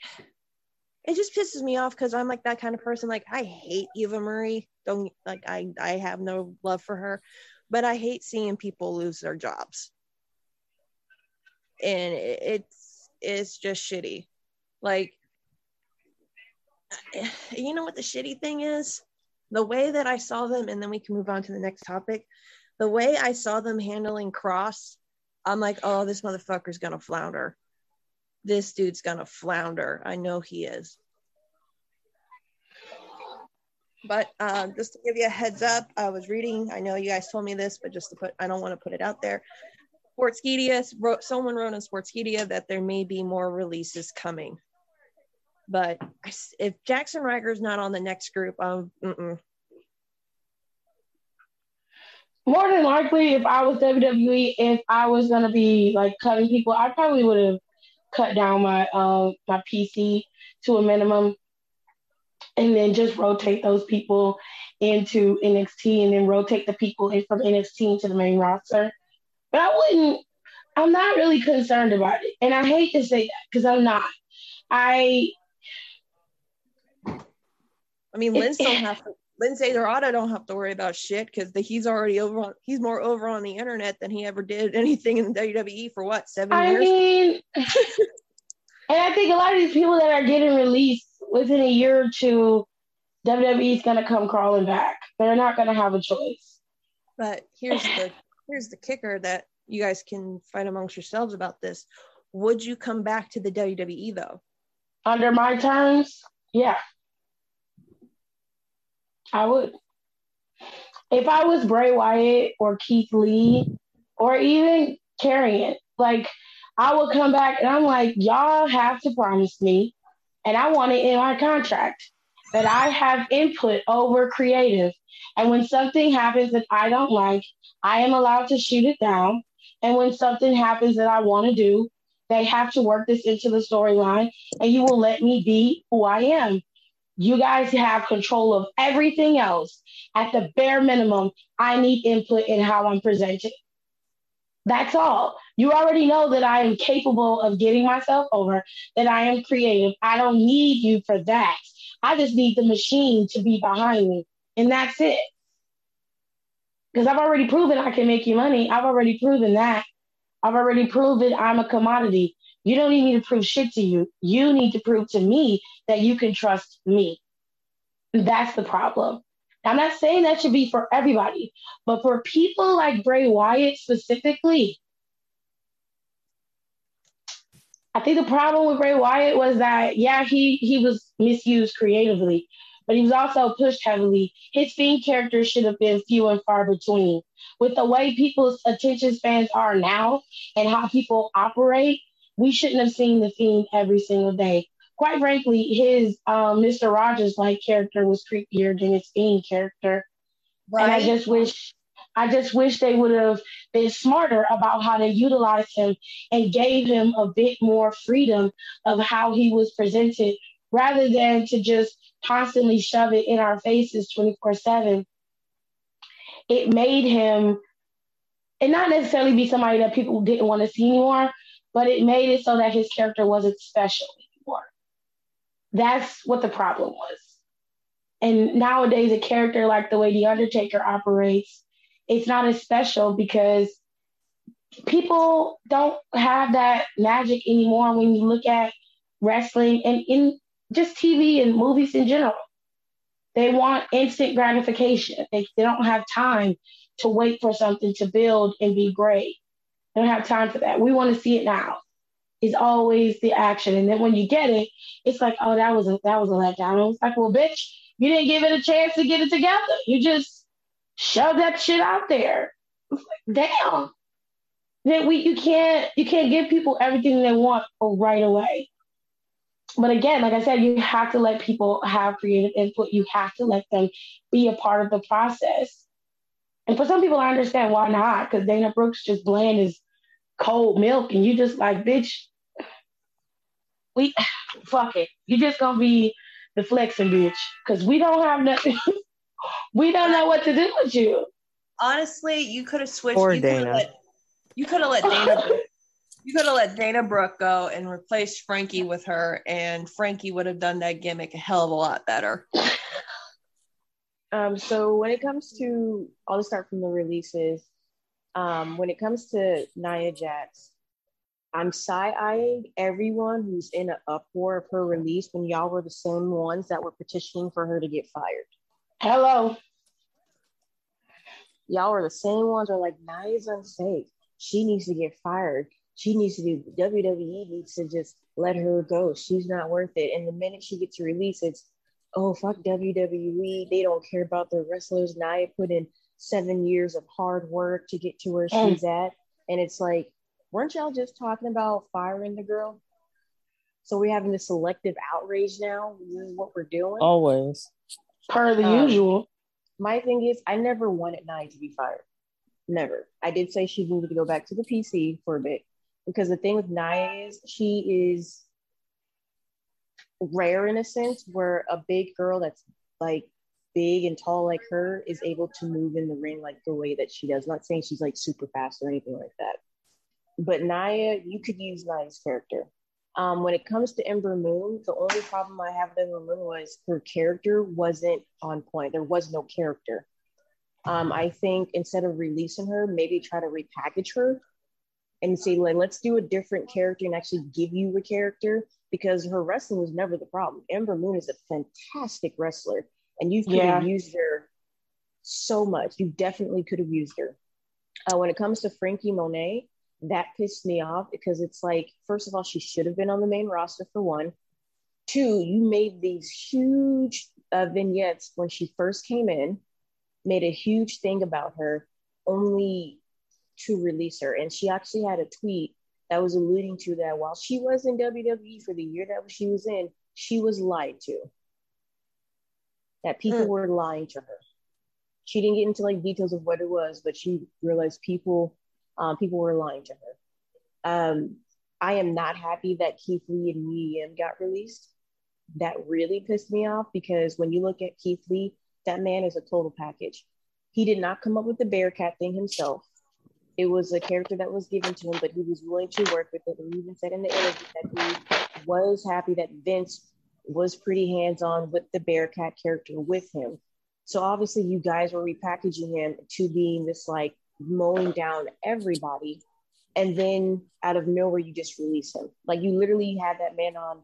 [SPEAKER 1] it just pisses me off because I'm like that kind of person. Like I hate Eva Marie. Don't like I I have no love for her, but I hate seeing people lose their jobs. And it, it's it's just shitty. Like you know what the shitty thing is? The way that I saw them, and then we can move on to the next topic. The way I saw them handling Kross, I'm like, oh, this motherfucker's gonna flounder this dude's gonna flounder. I know he is. But uh, just to give you a heads up, I was reading. I know you guys told me this, but just to put, I don't want to put it out there. Sportskeeda wrote, someone wrote on Sportskeeda that there may be more releases coming. But if Jaxson Ryker's not on the next group, um.
[SPEAKER 2] More than likely, if I was WWE, if I was gonna be like cutting people, I probably would have cut down my um my PC to a minimum, and then just rotate those people into NXT, and then rotate the people in from NXT into the main roster. But I wouldn't. I'm not really concerned about it, and I hate to say that because I'm not. I
[SPEAKER 1] I mean, Lince don't have to. Lince Dorado don't have to worry about shit because he's already over. On, he's more over on the internet than he ever did anything in the WWE for what seven
[SPEAKER 2] I
[SPEAKER 1] years.
[SPEAKER 2] mean, and I think a lot of these people that are getting released within a year or two, WWE is going to come crawling back. They're not going to have a choice.
[SPEAKER 1] But here's the here's the kicker that you guys can fight amongst yourselves about this. Would you come back to the WWE though?
[SPEAKER 2] Under my terms, yeah, I would. If I was Bray Wyatt or Keith Lee or even Karrion, like I would come back and I'm like, y'all have to promise me, and I want it in my contract that I have input over creative. And when something happens that I don't like, I am allowed to shoot it down. And when something happens that I want to do, they have to work this into the storyline, and you will let me be who I am. You guys have control of everything else. At the bare minimum, I need input in how I'm presented. That's all. You already know that I am capable of getting myself over, that I am creative. I don't need you for that. I just need the machine to be behind me, and that's it. Because I've already proven I can make you money. I've already proven that. I've already proven I'm a commodity. You don't need me to prove shit to you. You need to prove to me that you can trust me. That's the problem. I'm not saying that should be for everybody, but for people like Bray Wyatt specifically, I think the problem with Bray Wyatt was that yeah, he he was misused creatively, but he was also pushed heavily. His Fiend characters should have been few and far between. With the way people's attention spans are now and how people operate, we shouldn't have seen the Fiend every single day. Quite frankly, his um, Mr. Rogers like character was creepier than his Fiend character. And I just wish I just wish they would have been smarter about how to utilize him and gave him a bit more freedom of how he was presented rather than to just constantly shove it in our faces 24 7. It made him, and not necessarily be somebody that people didn't want to see anymore, but it made it so that his character wasn't special anymore. That's what the problem was. And nowadays, a character like the way The Undertaker operates, it's not as special because people don't have that magic anymore when you look at wrestling and in just TV and movies in general. They want instant gratification. They, they don't have time to wait for something to build and be great. Don't have time for that. We want to see it now. It's always the action. And then when you get it, it's like, oh, that was a that was a letdown. It's like, well, bitch, you didn't give it a chance to get it together. You just shove that shit out there. Damn. Then we you can't you can't give people everything they want right away. But again, like I said, you have to let people have creative input. You have to let them be a part of the process. And for some people, I understand why not, because Dana Brooke's just bland as cold milk, and you just like, bitch, we fuck it. You just gonna be the flexing bitch, because we don't have nothing. we don't know what to do with you.
[SPEAKER 1] Honestly, you could have switched.
[SPEAKER 3] Poor
[SPEAKER 1] you coulda
[SPEAKER 3] Dana.
[SPEAKER 1] Let, you could have let Dana. Brooke- you could have let Dana Brooke go and replaced Franky with her, and Franky would have done that gimmick a hell of a lot better.
[SPEAKER 4] Um, so when it comes to, I'll start from the releases. Um, when it comes to Nia Jax, I'm side-eyeing everyone who's in an uproar of her release when y'all were the same ones that were petitioning for her to get fired.
[SPEAKER 2] Hello.
[SPEAKER 4] Y'all were the same ones who are like, Nia's unsafe. She needs to get fired. She needs to do WWE needs to just let her go. She's not worth it. And the minute she gets released, it's oh fuck WWE. They don't care about the wrestlers. Nia put in seven years of hard work to get to where
[SPEAKER 2] Mm.
[SPEAKER 4] she's at. And it's like, weren't y'all just talking about firing the girl? So we're having this selective outrage now. This is what we're doing.
[SPEAKER 3] Always.
[SPEAKER 2] Per the
[SPEAKER 4] Um,
[SPEAKER 2] usual.
[SPEAKER 4] My thing is, I never wanted Nia to be fired. Never. I did say she needed to go back to the PC for a bit because the thing with Nia is she is rare in a sense where a big girl that's like big and tall like her is able to move in the ring like the way that she does. not saying she's like super fast or anything like that. But Nia, you could use Nia's character. Um, when it comes to Ember Moon, the only problem I have with Ember Moon was her character wasn't on point. There was no character. Um, I think instead of releasing her, maybe try to repackage her and say, like, let's do a different character and actually give you a character because her wrestling was never the problem. Ember Moon is a fantastic wrestler, and you could have used her so much. You definitely could have used her. Uh, when it comes to Franky Monet, that pissed me off because it's like, first of all, she should have been on the main roster for one. Two, you made these huge uh, vignettes when she first came in, made a huge thing about her, only to release her. And she actually had a tweet that was alluding to that while she was in WWE for the year that she was in, she was lied to. That people
[SPEAKER 1] Mm.
[SPEAKER 4] were lying to her. She didn't get into like details of what it was, but she realized people um, people were lying to her. Um, I am not happy that Keith Lee and Yim got released. That really pissed me off because when you look at Keith Lee, that man is a total package. He did not come up with the Bearcat thing himself. It was a character that was given to him, but he was willing to work with it. And he even said in the interview that he was happy that Vince was pretty hands-on with the Bearcat character with him. So obviously you guys were repackaging him to being this like mowing down everybody. And then out of nowhere, you just release him. Like you literally had that man on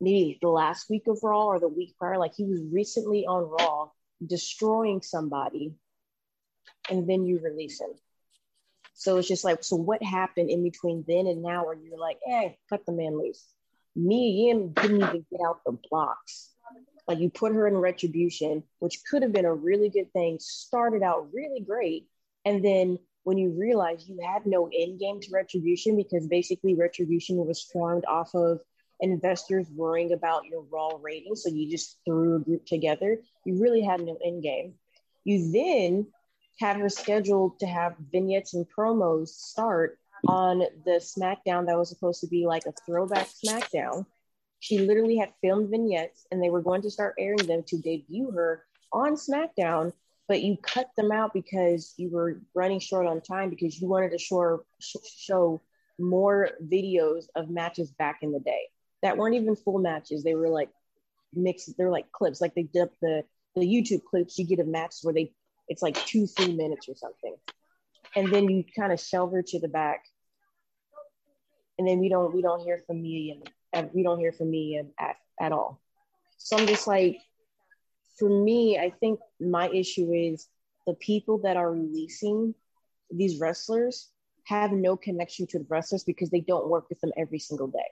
[SPEAKER 4] maybe the last week of Raw or the week prior. Like he was recently on Raw destroying somebody. And then you release him. So it's just like, so what happened in between then and now where you're like, hey, cut the man loose? Mia Yim didn't even get out the blocks. Like you put her in retribution, which could have been a really good thing, started out really great. And then when you realize you had no end game to retribution because basically retribution was formed off of investors worrying about your raw rating. So you just threw a group together. You really had no end game. You then had her scheduled to have vignettes and promos start on the SmackDown that was supposed to be like a throwback SmackDown. She literally had filmed vignettes and they were going to start airing them to debut her on SmackDown, but you cut them out because you were running short on time because you wanted to show, show more videos of matches back in the day that weren't even full matches. They were like mixed, they're like clips, like they did the, the YouTube clips you get of matches where they it's like two, three minutes or something. And then you kind of shelve her to the back. And then we don't we don't hear from me and we don't hear from me at, at all. So I'm just like, for me, I think my issue is the people that are releasing these wrestlers have no connection to the wrestlers because they don't work with them every single day.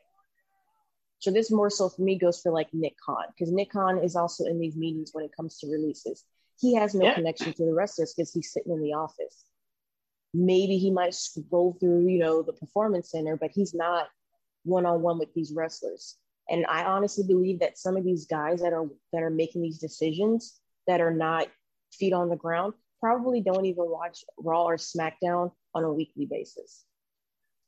[SPEAKER 4] So this more so for me goes for like Nick Khan because Nick Khan is also in these meetings when it comes to releases. He has no yeah. connection to the wrestlers because he's sitting in the office. Maybe he might scroll through, you know, the performance center, but he's not one on one with these wrestlers. And I honestly believe that some of these guys that are that are making these decisions that are not feet on the ground probably don't even watch Raw or SmackDown on a weekly basis.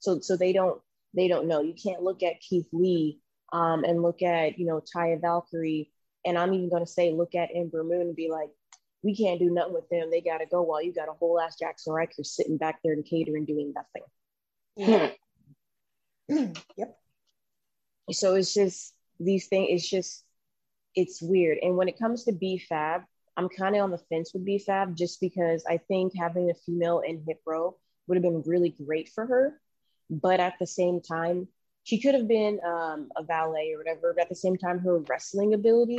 [SPEAKER 4] So so they don't they don't know. You can't look at Keith Lee um, and look at you know Taya Valkyrie, and I'm even going to say look at Ember Moon and be like, we can't do nothing with them. They got to go while you got a whole ass Jaxson Ryker sitting back there and catering, doing nothing. Yeah. yep. So it's just these things. It's just it's weird. And when it comes to B-Fab, I'm kind of on the fence with B-Fab just because I think having a female in Hit Row would have been really great for her. But at the same time, she could have been um, a valet or whatever. But at the same time, her wrestling ability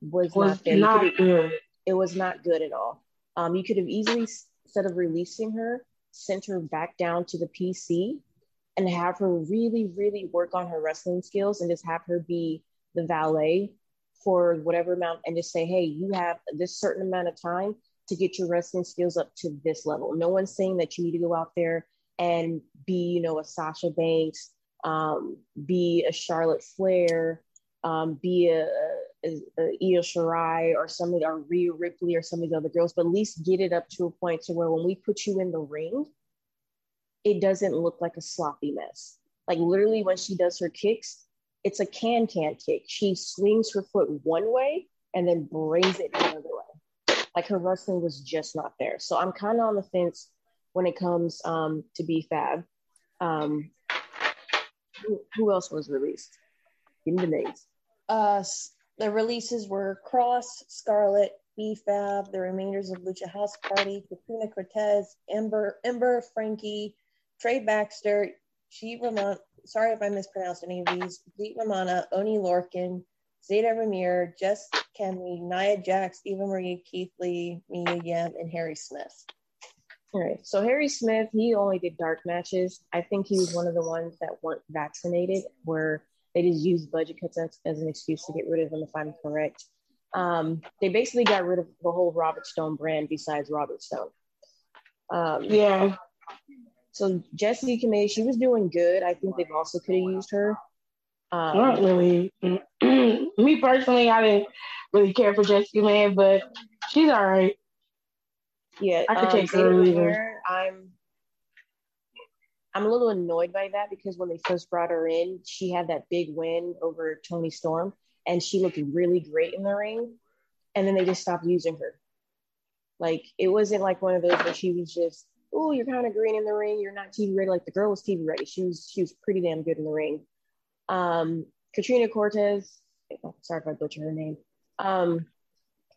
[SPEAKER 4] was, was not there. Not good. It was not good at all. Um, you could have easily, instead of releasing her, sent her back down to the PC and have her really, really work on her wrestling skills and just have her be the valet for whatever amount and just say, hey, you have this certain amount of time to get your wrestling skills up to this level. No one's saying that you need to go out there and be, you know, a Sasha Banks, um, be a Charlotte Flair, um, be a, a Io Shirai or somebody or Rhea Ripley or some of the other girls, but at least get it up to a point to where when we put you in the ring, it doesn't look like a sloppy mess. Like literally when she does her kicks, it's a can can kick. She swings her foot one way and then brings it another way. Like her wrestling was just not there. So I'm kind of on the fence when it comes um, to B-Fab. Um, who, who, else was released? Give me the names.
[SPEAKER 1] Uh, the releases were Kross, Scarlett, B-Fab, the remainders of Lucha House Party, Katrina Cortez, Ember, Ember, Franky, Trey Baxter, G. Ramon, sorry if I mispronounced any of these. Pete Romana, Oney Lorcan, Zayda Ramier, Jessi Kamea, Nia Jax, Eva Marie, Keith Lee, Mia Yim, and Harry Smith.
[SPEAKER 4] All right. So Harry Smith, he only did dark matches. I think he was one of the ones that weren't vaccinated, where they just used budget cuts as, as an excuse to get rid of him, if I'm correct. Um, they basically got rid of the whole Robert Stone brand besides Robert Stone. Um,
[SPEAKER 2] yeah.
[SPEAKER 4] So Jessi Kamea, she was doing good. I think they've also could have used her.
[SPEAKER 2] Um, Not really. Me personally, I didn't really care for Jessi Kamea, but she's all right.
[SPEAKER 4] Yeah, I could um, take her. I'm I'm a little annoyed by that because when they first brought her in, she had that big win over Toni Storm, and she looked really great in the ring. And then they just stopped using her. Like it wasn't like one of those where she was just oh, you're kind of green in the ring. You're not TV ready. Like the girl was TV ready. She was she was pretty damn good in the ring. Um, Katrina Cortez. Oh, sorry if I butcher her name. Um,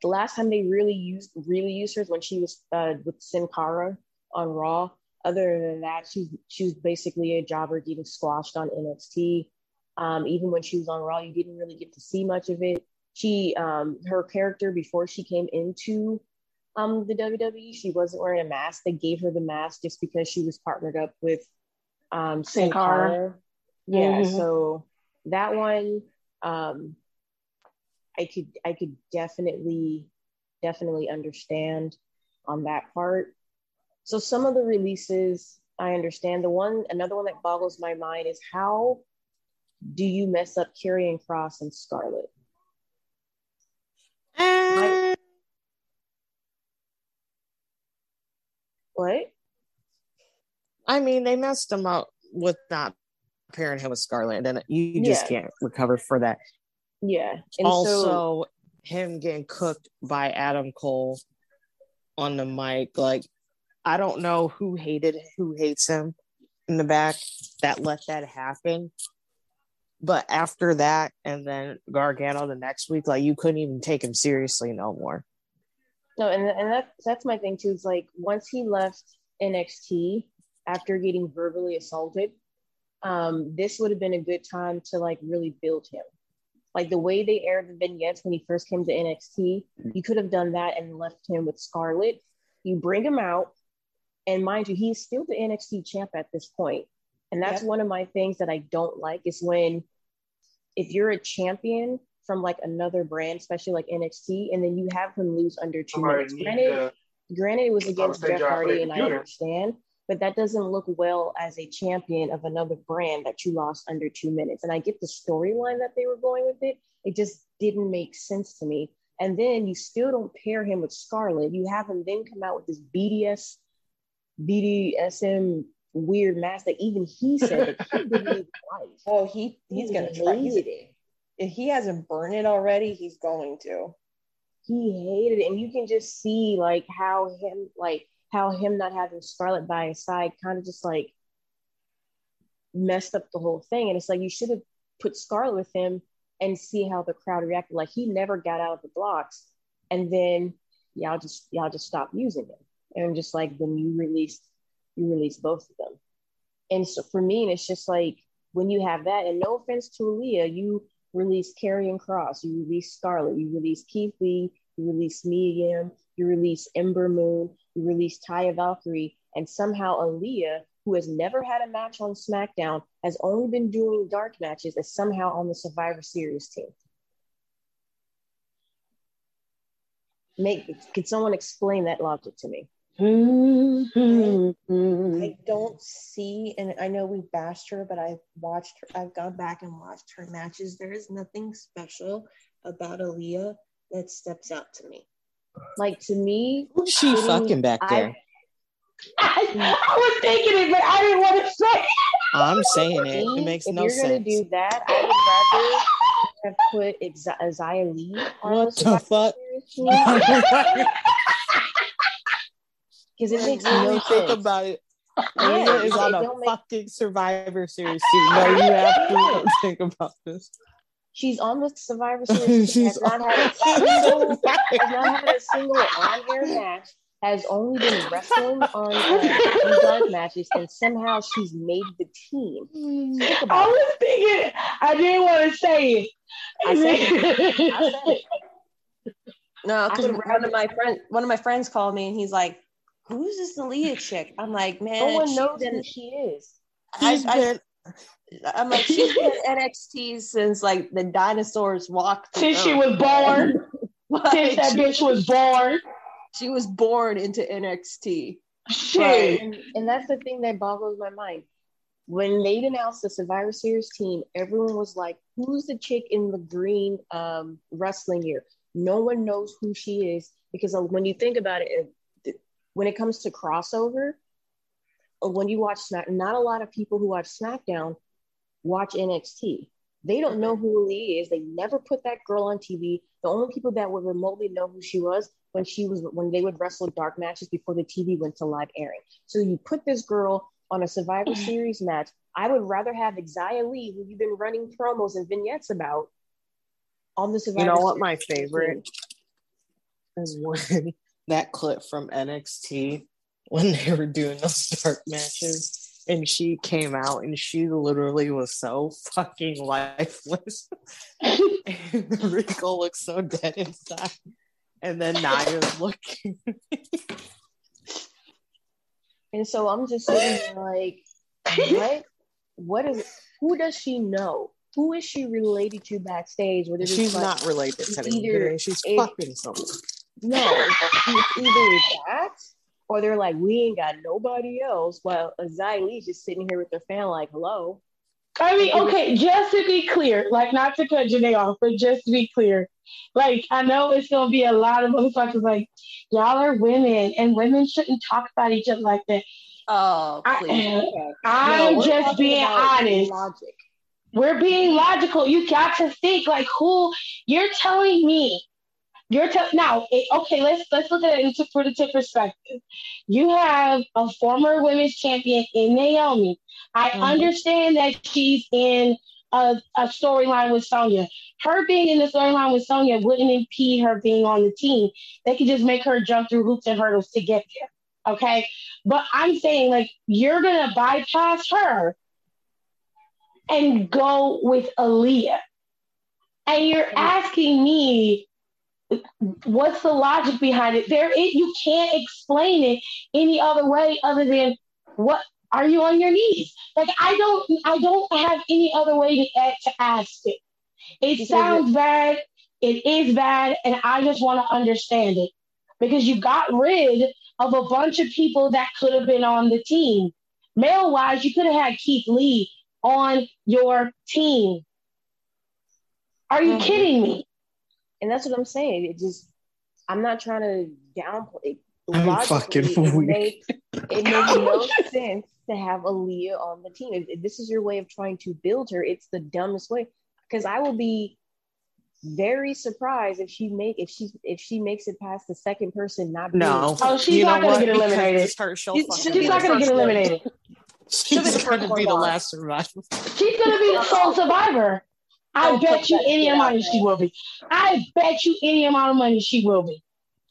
[SPEAKER 4] the last time they really used really used her is when she was uh, with Sin Cara on Raw. Other than that, she's she was basically a jobber getting squashed on NXT. Um, even when she was on Raw, you didn't really get to see much of it. She um, her character before she came into um the WWE. She wasn't wearing a mask. They gave her the mask just because she was partnered up with um Sin Cara. Yeah, mm-hmm. so that one um I could I could definitely definitely understand on that part. So some of the releases I understand. The one another one that boggles my mind is how do you mess up Karrion Kross and Scarlett? Um, what?
[SPEAKER 3] I mean, they messed him up with not pairing him with Scarlett, and you just yeah. can't recover for that.
[SPEAKER 4] Yeah.
[SPEAKER 3] And also, so, him getting cooked by Adam Cole on the mic, like I don't know who hated who hates him in the back that let that happen. But after that, and then Gargano the next week, like you couldn't even take him seriously no more.
[SPEAKER 4] No, and and that that's my thing too. Is like once he left NXT after getting verbally assaulted, um, this would have been a good time to like really build him. Like the way they aired the vignettes when he first came to NXT, you could have done that and left him with Scarlett You bring him out, and mind you, he's still the NXT champ at this point. And that's yep. one of my things that I don't like is when if you're a champion from like another brand, especially like NXT, and then you have him lose under two minutes. Granted, granted, it was against Jeff Hardy, and I understand, but that doesn't look well as a champion of another brand that you lost under two minutes. And I get the storyline that they were going with it. It just didn't make sense to me. And then you still don't pair him with Scarlett. You have him then come out with this BDS, BDSM weird mask that even he said that he didn't
[SPEAKER 1] Oh, he he's he gonna try. It. If he hasn't burned it already, he's going to.
[SPEAKER 4] He hated it, and you can just see like how him like how him not having Scarlett by his side kind of just like messed up the whole thing. And it's like you should have put Scarlett with him and see how the crowd reacted. Like he never got out of the blocks, and then y'all just y'all just stopped using him. And just like then you released you release both of them. And so for me, it's just like when you have that, and no offense to Aliyah, you release Karrion Kross, you release Scarlett, you release Keith Lee, you release Mia Yim, you release Ember Moon, you release Taya Valkyrie, and somehow Aliyah, who has never had a match on SmackDown, has only been doing dark matches, is somehow on the Survivor Series team. Make could someone explain that logic to me?
[SPEAKER 1] Mm-hmm. I don't see, and I know we bashed her, but I've watched her, I've gone back and watched her matches. There is nothing special about Aliyah that steps out to me.
[SPEAKER 4] Like to me,
[SPEAKER 3] who's she fucking back there?
[SPEAKER 2] I, I, was thinking it, but I didn't want to say it.
[SPEAKER 3] I'm saying it. It makes
[SPEAKER 4] if
[SPEAKER 3] no sense.
[SPEAKER 4] If you're gonna do that, I would rather have put Xia Li on
[SPEAKER 3] what the fuck?
[SPEAKER 4] because it makes no
[SPEAKER 3] think about it. Leah is on a fucking Survivor Series team. No, you have to think about this.
[SPEAKER 4] She's on the Survivor Series. She's has not had a single, has not had a single on-air match. Has only been wrestling on uh, dark matches, and somehow she's made the team.
[SPEAKER 2] I was thinking, I didn't want to say it.
[SPEAKER 4] I said it. I said
[SPEAKER 1] it. No, because one of my friends, one of my friends called me, and he's like, who's this Aliyah chick? I'm like, man,
[SPEAKER 4] no one knows who she is.
[SPEAKER 1] I, I, I'm like, she's been NXT since like the dinosaurs walked.
[SPEAKER 2] Since she was born. like, since that bitch was born.
[SPEAKER 1] She was born into NXT.
[SPEAKER 2] Shit.
[SPEAKER 4] And, and that's the thing that boggles my mind. When they announced the Survivor Series team, everyone was like, "Who's the chick in the green um, wrestling gear?" No one knows who she is because when you think about it, when it comes to crossover, uh, when you watch Smack, not a lot of people who watch SmackDown watch NXT. They don't know who Lee is. They never put that girl on TV. The only people that would remotely know who she was when she was when they would wrestle dark matches before the TV went to live airing. So you put this girl on a Survivor mm. Series match. I would rather have Xia Li, who you've been running promos and vignettes about, on the Survivor.
[SPEAKER 3] You know what?
[SPEAKER 4] Series
[SPEAKER 3] My favorite is when that clip from NXT when they were doing those dark matches and she came out and she literally was so fucking lifeless. and Regal looks so dead inside. And then Nia's looking.
[SPEAKER 4] and so I'm just sitting like, what? What is? Who does she know? Who is she related to backstage?
[SPEAKER 3] She's like, not related to either. She's fucking someone.
[SPEAKER 4] No, it's either that or they're like, we ain't got nobody else. While Xia Li's just sitting here with their fan, like, hello.
[SPEAKER 2] I mean, okay, just to be clear, like not to cut Janae off, but just to be clear, like I know it's gonna be a lot of motherfuckers like y'all are women and women shouldn't talk about each other like that.
[SPEAKER 1] Oh, please.
[SPEAKER 2] I, am no, just being honest. Logic. We're being logical. You got to think like who you're telling me you're telling now, it, okay, let's let's look at it for the perspective. You have a former women's champion in Naomi. I mm-hmm. understand that she's in a, a storyline with Sonya. Her being in the storyline with Sonya wouldn't impede her being on the team. They could just make her jump through hoops and hurdles to get there. Okay. But I'm saying, like, you're to bypass her and go with Aliyah, And you're asking me what's the logic behind it? There, it, you can't explain it any other way other than what are you on your knees? Like I don't, I don't have any other way to, to ask it. It sounds bad. It is bad, and I just want to understand it because you got rid of a bunch of people that could have been on the team. Male wise, you could have had Keith Lee on your team. Are you mm-hmm. kidding me?
[SPEAKER 4] And that's what I'm saying. It just, I'm not trying to downplay.
[SPEAKER 3] I'm fucking it
[SPEAKER 4] makes, it makes no sense to have Aliyah on the team. If, if this is your way of trying to build her, it's the dumbest way. Because I will be very surprised if she make if she if she makes it past the second person not
[SPEAKER 3] no.
[SPEAKER 2] oh she's you not gonna get eliminated.
[SPEAKER 3] Her,
[SPEAKER 2] she's, she's not gonna get eliminated.
[SPEAKER 3] She's gonna be the last survivor.
[SPEAKER 2] She's gonna be the sole survivor I bet you any amount of money she will be. I bet you any amount of money she will be.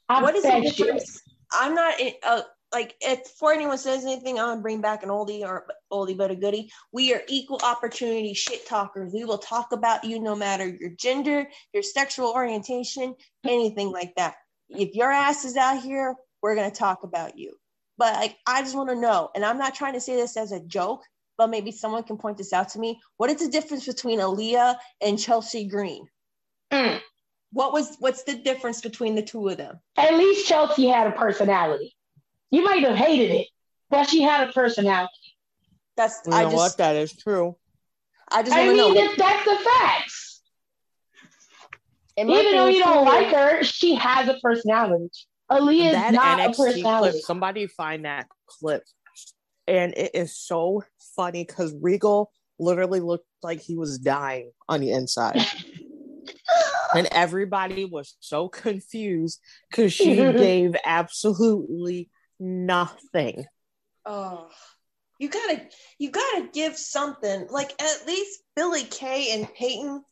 [SPEAKER 2] I
[SPEAKER 1] what is the difference? You. I'm not uh, like if before anyone says anything, I'm gonna bring back an oldie or oldie but a goodie. We are equal opportunity shit talkers. We will talk about you no matter your gender, your sexual orientation, anything like that. If your ass is out here, we're gonna talk about you. But like I just want to know, and I'm not trying to say this as a joke but maybe someone can point this out to me. What is the difference between Aliyah and Chelsea Green? Mm. What was what's the difference between the two of them?
[SPEAKER 2] At least Chelsea had a personality. You might have hated it, but she had a personality.
[SPEAKER 1] That's
[SPEAKER 3] you I know just, what that is true.
[SPEAKER 1] I just I mean
[SPEAKER 2] know. that's the facts. Even though you don't like her, she has a personality. Aliyah is not NXT a personality.
[SPEAKER 3] Clip, somebody find that clip and it is so funny because Regal literally looked like he was dying on the inside. and everybody was so confused because she gave absolutely nothing.
[SPEAKER 1] Oh, you gotta, you gotta give something. Like at least Billie Kay and Peyton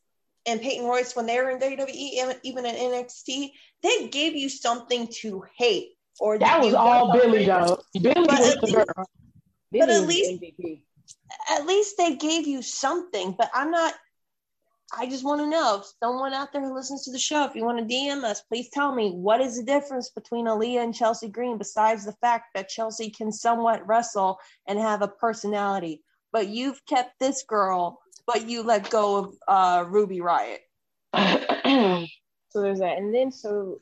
[SPEAKER 1] and Peyton Royce, when they were in WWE, even in NXT, they gave you something to hate. Or
[SPEAKER 2] that was all Billie though. Billie was the girl
[SPEAKER 1] but at least MVP. At least they gave you something. But I'm not. I just want to know if someone out there who listens to the show, if you want to DM us, please tell me what is the difference between Aliyah and Chelsea Green, besides the fact that Chelsea can somewhat wrestle and have a personality. But you've kept this girl, but you let go of uh, Ruby Riott.
[SPEAKER 4] so there's that, and then so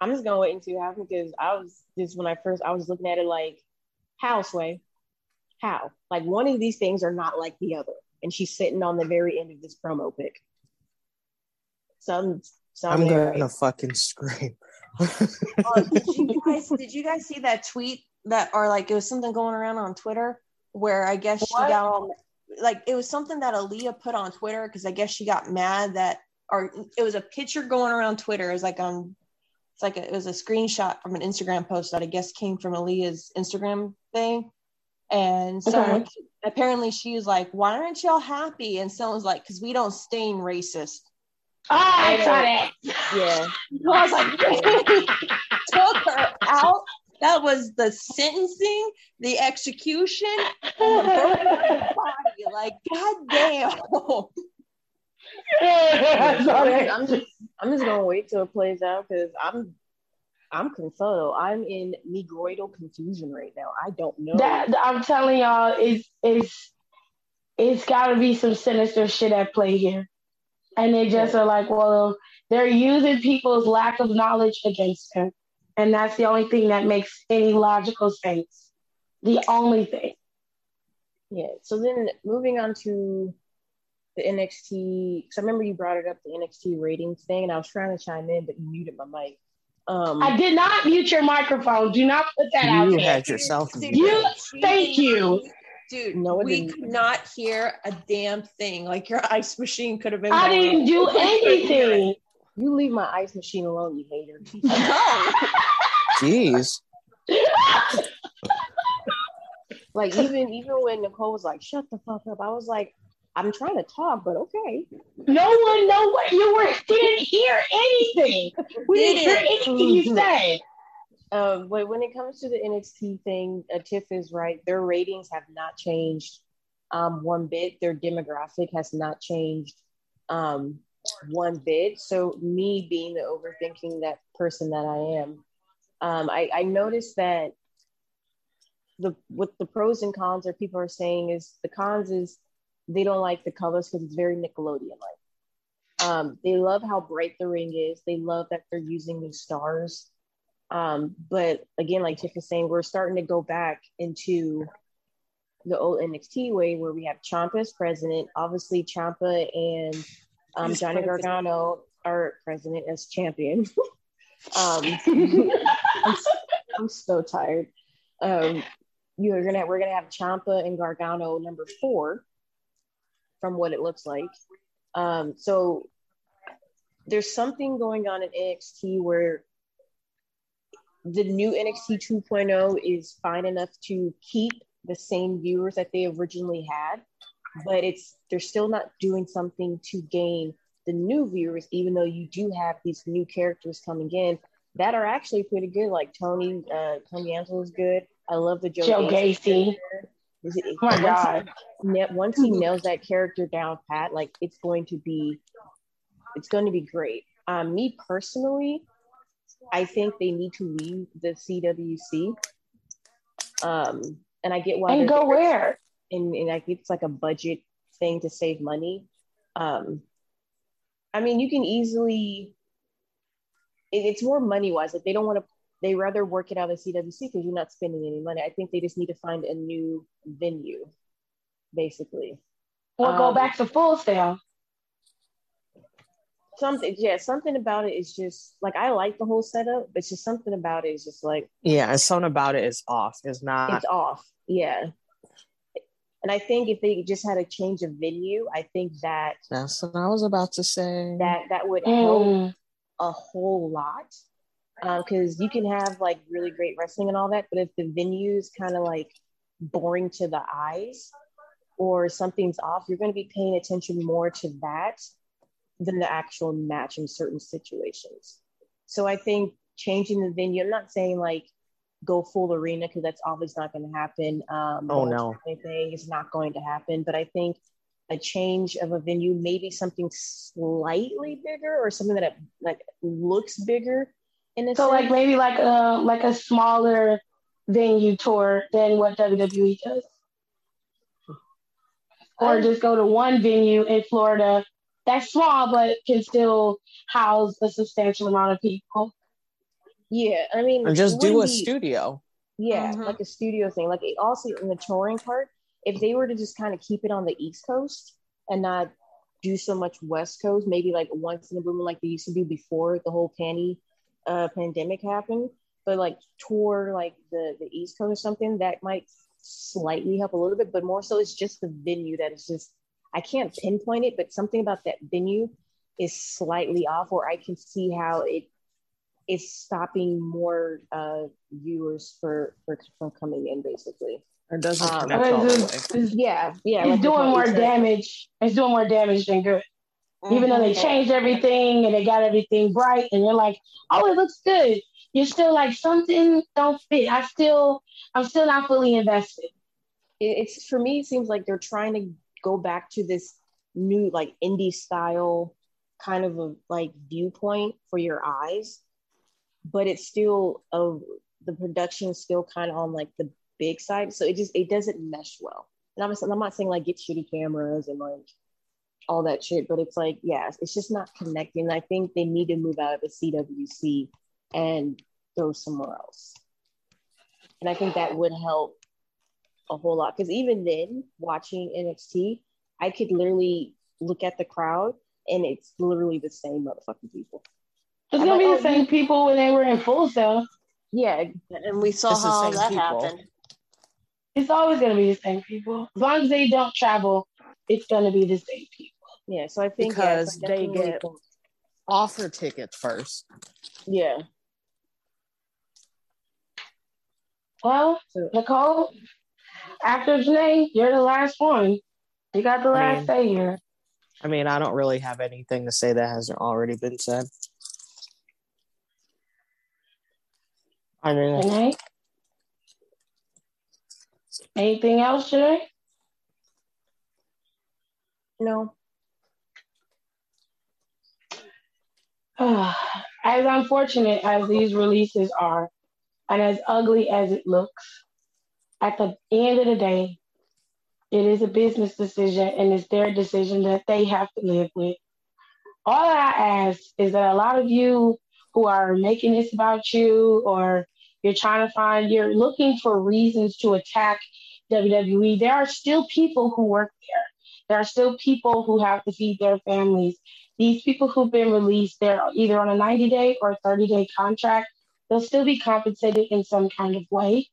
[SPEAKER 4] I'm just gonna wait until you happens because I was just when I first I was looking at it like houseway how? Like one of these things are not like the other. And she's sitting on the very end of this promo pic. Some, some
[SPEAKER 3] I'm gonna right. fucking scream.
[SPEAKER 1] uh, did you guys did you guys see that tweet that or like it was something going around on Twitter where I guess what? she got all like it was something that Aliyah put on Twitter because I guess she got mad that or it was a picture going around Twitter. It was like on it's like a, it was a screenshot from an Instagram post that I guess came from Aliyah's Instagram thing. And so okay. apparently she was like, Why aren't y'all happy? And someone's like, Because we don't stain racist.
[SPEAKER 2] Oh, I saw that.
[SPEAKER 1] Yeah. I was like, took her out. That was the sentencing, the execution, the body. Like, goddamn.
[SPEAKER 4] I'm just, I'm just gonna wait till it plays out because I'm I'm confused. I'm in negroidal confusion right now. I don't know.
[SPEAKER 2] That I'm telling y'all, it's it's it's got to be some sinister shit at play here, and they just are like, well, they're using people's lack of knowledge against him, and that's the only thing that makes any logical sense. The only thing.
[SPEAKER 4] Yeah. So then, moving on to the NXT, because I remember you brought it up, the NXT ratings thing, and I was trying to chime in, but you muted my mic.
[SPEAKER 2] Um, I did not mute your microphone. Do not put that
[SPEAKER 3] you
[SPEAKER 2] out.
[SPEAKER 3] You had yourself.
[SPEAKER 2] You, thank you.
[SPEAKER 1] Dude, no, we could not hear a damn thing. Like your ice machine could have been.
[SPEAKER 2] I didn't do anything.
[SPEAKER 4] You leave my ice machine alone, you hater.
[SPEAKER 3] no. Jeez.
[SPEAKER 4] like even even when Nicole was like, "Shut the fuck up," I was like, I'm trying to talk, but okay.
[SPEAKER 2] No one know what you were didn't hear anything. We didn't hear anything you said.
[SPEAKER 4] Um, but when it comes to the NXT thing, uh, Tiff is right. Their ratings have not changed um, one bit. Their demographic has not changed. Um, one bit. So me being the overthinking that person that I am, um, I, I noticed that the what the pros and cons are people are saying is the cons is they don't like the colors because it's very Nickelodeon like. Um, they love how bright the ring is. They love that they're using the stars. Um, but again, like Tiff was saying, we're starting to go back into the old NXT way where we have Ciampa as president. Obviously, Ciampa and um, Johnny Gargano are president as champion. um, I'm, I'm, so tired. Um, you're gonna we're gonna have Ciampa and Gargano number four, from what it looks like. Um, so there's something going on in NXT where the new NXT 2.0 is fine enough to keep the same viewers that they originally had, but it's they're still not doing something to gain the new viewers, even though you do have these new characters coming in that are actually pretty good. Like Tony, uh, Tony D'Angelo is good. I love the Joe,
[SPEAKER 2] Joe Gacy.
[SPEAKER 4] It,
[SPEAKER 2] oh my god!
[SPEAKER 4] He, once he nails that character down pat, like it's going to be, it's going to be great. Um, me personally, I think they need to leave the CWC. Um, and I get why.
[SPEAKER 2] And go where?
[SPEAKER 4] And, and I think it's like a budget thing to save money. Um, I mean, you can easily. It, it's more money wise. Like they don't want to. They rather work it out at CWC because you're not spending any money. I think they just need to find a new venue, basically.
[SPEAKER 2] Or um, go back to Full Sail
[SPEAKER 4] something yeah something about it is just like i like the whole setup but just something about it is just like
[SPEAKER 3] yeah and something about it is off it's not
[SPEAKER 4] it's off yeah and i think if they just had a change of venue i think that
[SPEAKER 3] that's what i was about to say
[SPEAKER 4] that that would help mm. a whole lot because um, you can have like really great wrestling and all that but if the venue is kind of like boring to the eyes or something's off you're going to be paying attention more to that than the actual match in certain situations. So I think changing the venue, I'm not saying like go full arena because that's always not going to happen. Um,
[SPEAKER 3] oh no,
[SPEAKER 4] anything is not going to happen. But I think a change of a venue, maybe something slightly bigger or something that like looks bigger. In a
[SPEAKER 2] so
[SPEAKER 4] sense.
[SPEAKER 2] like maybe like a like a smaller venue tour than what WWE does. Or just go to one venue in Florida that's small, but can still house a substantial amount of people.
[SPEAKER 4] Yeah, I mean,
[SPEAKER 3] or just do a be, studio.
[SPEAKER 4] Yeah, mm-hmm. like a studio thing. Like also in the touring part, if they were to just kind of keep it on the East Coast and not do so much West Coast, maybe like once in a blue moon, like they used to do before the whole panty uh, pandemic happened. But like tour like the the East Coast or something that might slightly help a little bit, but more so it's just the venue that is just I can't pinpoint it, but something about that venue is slightly off, or I can see how it is stopping more uh, viewers for, for from coming in, basically.
[SPEAKER 3] Or doesn't um, connect all the
[SPEAKER 4] way. Yeah, yeah.
[SPEAKER 2] It's like doing more damage. It's doing more damage than good. Mm-hmm. Even though they mm-hmm. changed everything and they got everything bright, and you're like, oh, it looks good. You're still like something don't fit. I still, I'm still not fully invested.
[SPEAKER 4] It's for me. It seems like they're trying to go back to this new like indie style kind of a like viewpoint for your eyes but it's still a the production is still kind of on like the big side so it just it doesn't mesh well and I'm, I'm not saying like get shitty cameras and like all that shit but it's like yeah it's just not connecting i think they need to move out of the cwc and go somewhere else and i think that would help a whole lot because even then watching NXT, I could literally look at the crowd and it's literally the same motherfucking people.
[SPEAKER 2] It's gonna like, be the oh, same you... people when they were in Full Sail.
[SPEAKER 4] Yeah, and we saw how that people. happened.
[SPEAKER 2] It's always gonna be the same people. As long as they don't travel, it's gonna be the same people.
[SPEAKER 4] Yeah, so I think
[SPEAKER 3] because yeah, they get offer tickets first.
[SPEAKER 4] Yeah.
[SPEAKER 2] Well, Nicole, after Janae, you're the last one. You got the last I mean, say here.
[SPEAKER 3] I mean, I don't really have anything to say that hasn't already been said. I mean,
[SPEAKER 2] Janae? Anything else, Janae?
[SPEAKER 4] No.
[SPEAKER 2] as unfortunate as these releases are, and as ugly as it looks, at the end of the day, it is a business decision and it's their decision that they have to live with. All I ask is that a lot of you who are making this about you or you're trying to find, you're looking for reasons to attack WWE, there are still people who work there. There are still people who have to feed their families. These people who've been released, they're either on a 90 day or 30 day contract. They'll still be compensated in some kind of way.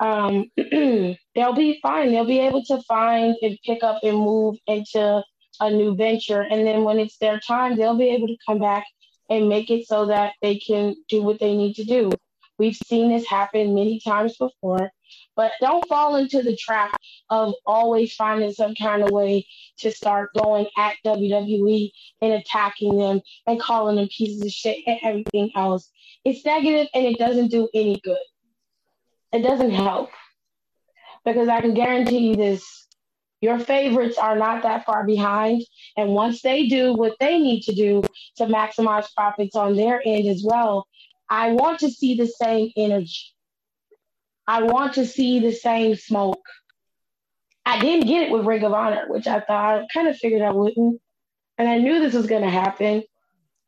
[SPEAKER 2] Um, they'll be fine. They'll be able to find and pick up and move into a new venture. And then when it's their time, they'll be able to come back and make it so that they can do what they need to do. We've seen this happen many times before, but don't fall into the trap of always finding some kind of way to start going at WWE and attacking them and calling them pieces of shit and everything else. It's negative and it doesn't do any good. It doesn't help. Because I can guarantee you this your favorites are not that far behind. And once they do what they need to do to maximize profits on their end as well, I want to see the same energy. I want to see the same smoke. I didn't get it with Ring of Honor, which I thought I kind of figured I wouldn't. And I knew this was going to happen.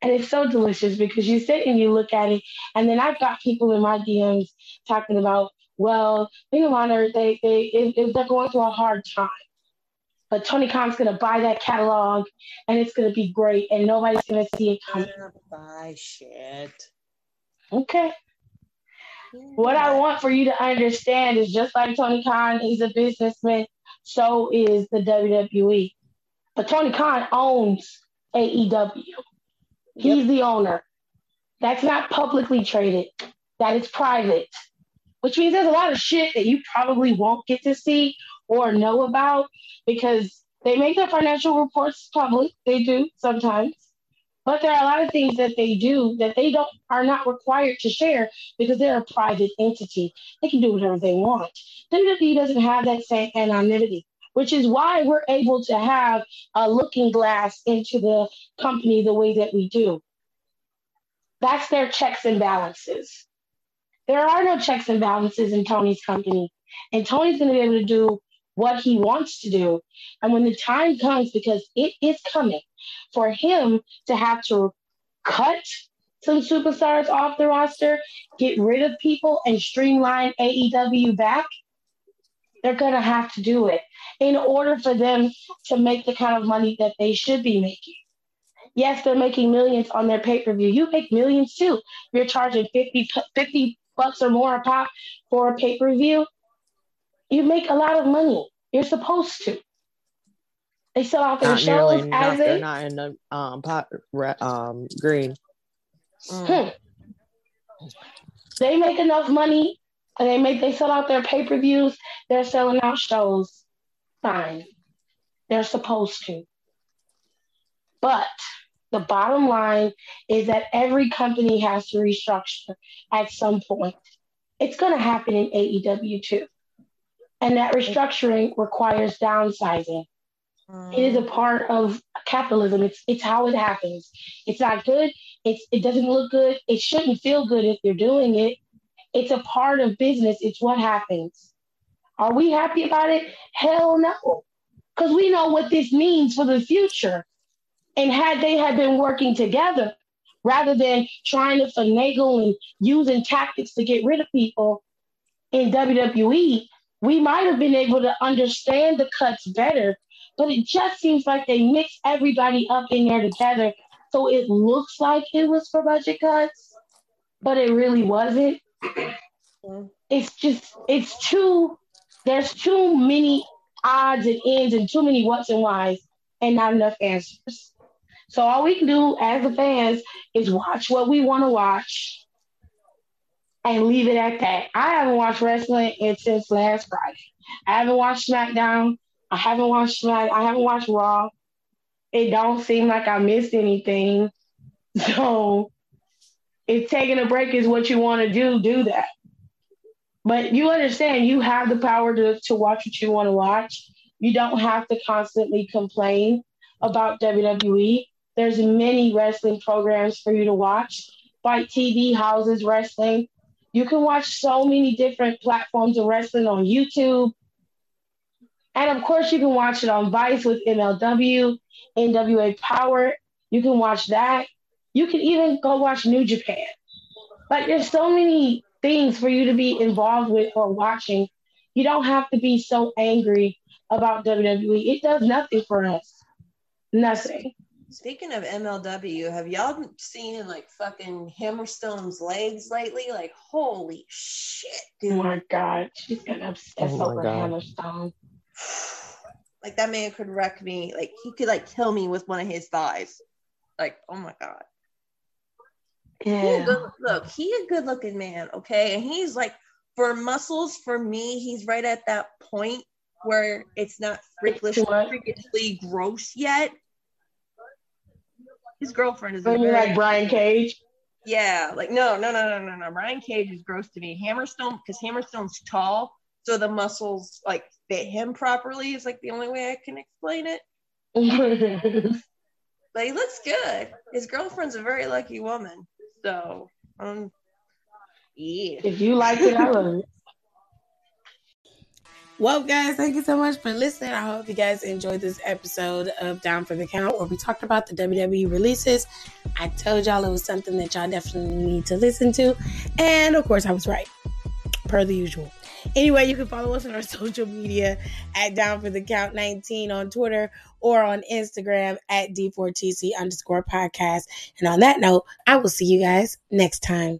[SPEAKER 2] And it's so delicious because you sit and you look at it. And then I've got people in my DMs talking about, well, Ring of Honor, they, they, if they're going through a hard time. But Tony Khan's going to buy that catalog and it's going to be great and nobody's going to see it coming.
[SPEAKER 3] Buy shit.
[SPEAKER 2] Okay. What I want for you to understand is just like Tony Khan, he's a businessman, so is the WWE. But Tony Khan owns AEW. He's yep. the owner. That's not publicly traded. That is private. Which means there's a lot of shit that you probably won't get to see or know about because they make their financial reports public. They do sometimes. But there are a lot of things that they do that they don't are not required to share because they're a private entity. They can do whatever they want. WWE doesn't have that same anonymity, which is why we're able to have a looking glass into the company the way that we do. That's their checks and balances. There are no checks and balances in Tony's company. And Tony's going to be able to do what he wants to do. And when the time comes, because it is coming, for him to have to cut some superstars off the roster, get rid of people, and streamline AEW back, they're going to have to do it in order for them to make the kind of money that they should be making. Yes, they're making millions on their pay per view. You make millions too. You're charging 50, 50 bucks or more a pop for a pay per view. You make a lot of money. You're supposed to. They sell out their not shows nearly, as
[SPEAKER 3] not, they're not in the um, pot, um green.
[SPEAKER 2] Hmm. They make enough money, and they make they sell out their pay per views. They're selling out shows. Fine, they're supposed to. But the bottom line is that every company has to restructure at some point. It's going to happen in AEW too. And that restructuring requires downsizing. It is a part of capitalism. It's it's how it happens. It's not good. It's it doesn't look good. It shouldn't feel good if you're doing it. It's a part of business. It's what happens. Are we happy about it? Hell no. Because we know what this means for the future. And had they had been working together rather than trying to finagle and using tactics to get rid of people in WWE, we might have been able to understand the cuts better but it just seems like they mix everybody up in there together. So it looks like it was for budget cuts, but it really wasn't. Mm-hmm. It's just, it's too, there's too many odds and ends and too many what's and whys and not enough answers. So all we can do as the fans is watch what we want to watch and leave it at that. I haven't watched wrestling since last Friday. I haven't watched SmackDown I haven't watched like I haven't watched Raw. It don't seem like I missed anything. So if taking a break is what you want to do, do that. But you understand you have the power to, to watch what you want to watch. You don't have to constantly complain about WWE. There's many wrestling programs for you to watch. FITE TV houses wrestling. You can watch so many different platforms of wrestling on YouTube. And of course, you can watch it on Vice with MLW, NWA Power. You can watch that. You can even go watch New Japan. Like, there's so many things for you to be involved with or watching. You don't have to be so angry about WWE. It does nothing for us. Nothing.
[SPEAKER 1] Speaking of MLW, have y'all seen like fucking Hammerstone's legs lately? Like, holy shit, dude.
[SPEAKER 2] Oh my god, she's got obsessed
[SPEAKER 3] Oh
[SPEAKER 2] over
[SPEAKER 3] God.
[SPEAKER 2] Hammerstone.
[SPEAKER 1] Like that man could wreck me. Like he could like kill me with one of his thighs. Like, oh my god. He
[SPEAKER 2] Yeah.
[SPEAKER 1] good, look, he a good looking man, okay? And he's like for muscles, for me, he's right at that point where it's not freakish, freakishly gross yet. His girlfriend is a
[SPEAKER 2] Maybe
[SPEAKER 1] very-
[SPEAKER 2] like Brian Cage.
[SPEAKER 1] Yeah, like no, no, no, no, no, no. Brian Cage is gross to me. Hammerstone, because Hammerstone's tall, so the muscles like fit him properly is like the only way I can explain it. But he looks good. His girlfriend's a very lucky woman. So, um, yeah.
[SPEAKER 2] if you like it, I love it.
[SPEAKER 5] Well, guys, thank you so much for listening. I hope you guys enjoyed this episode of Down for the Count where we talked about the WWE releases. I told y'all it was something that y'all definitely need to listen to. And of course, I was right, per the usual. Anyway, you can follow us on our social media at Down for the Count 19 on Twitter or on Instagram at D4TC underscore podcast. And on that note, I will see you guys next time.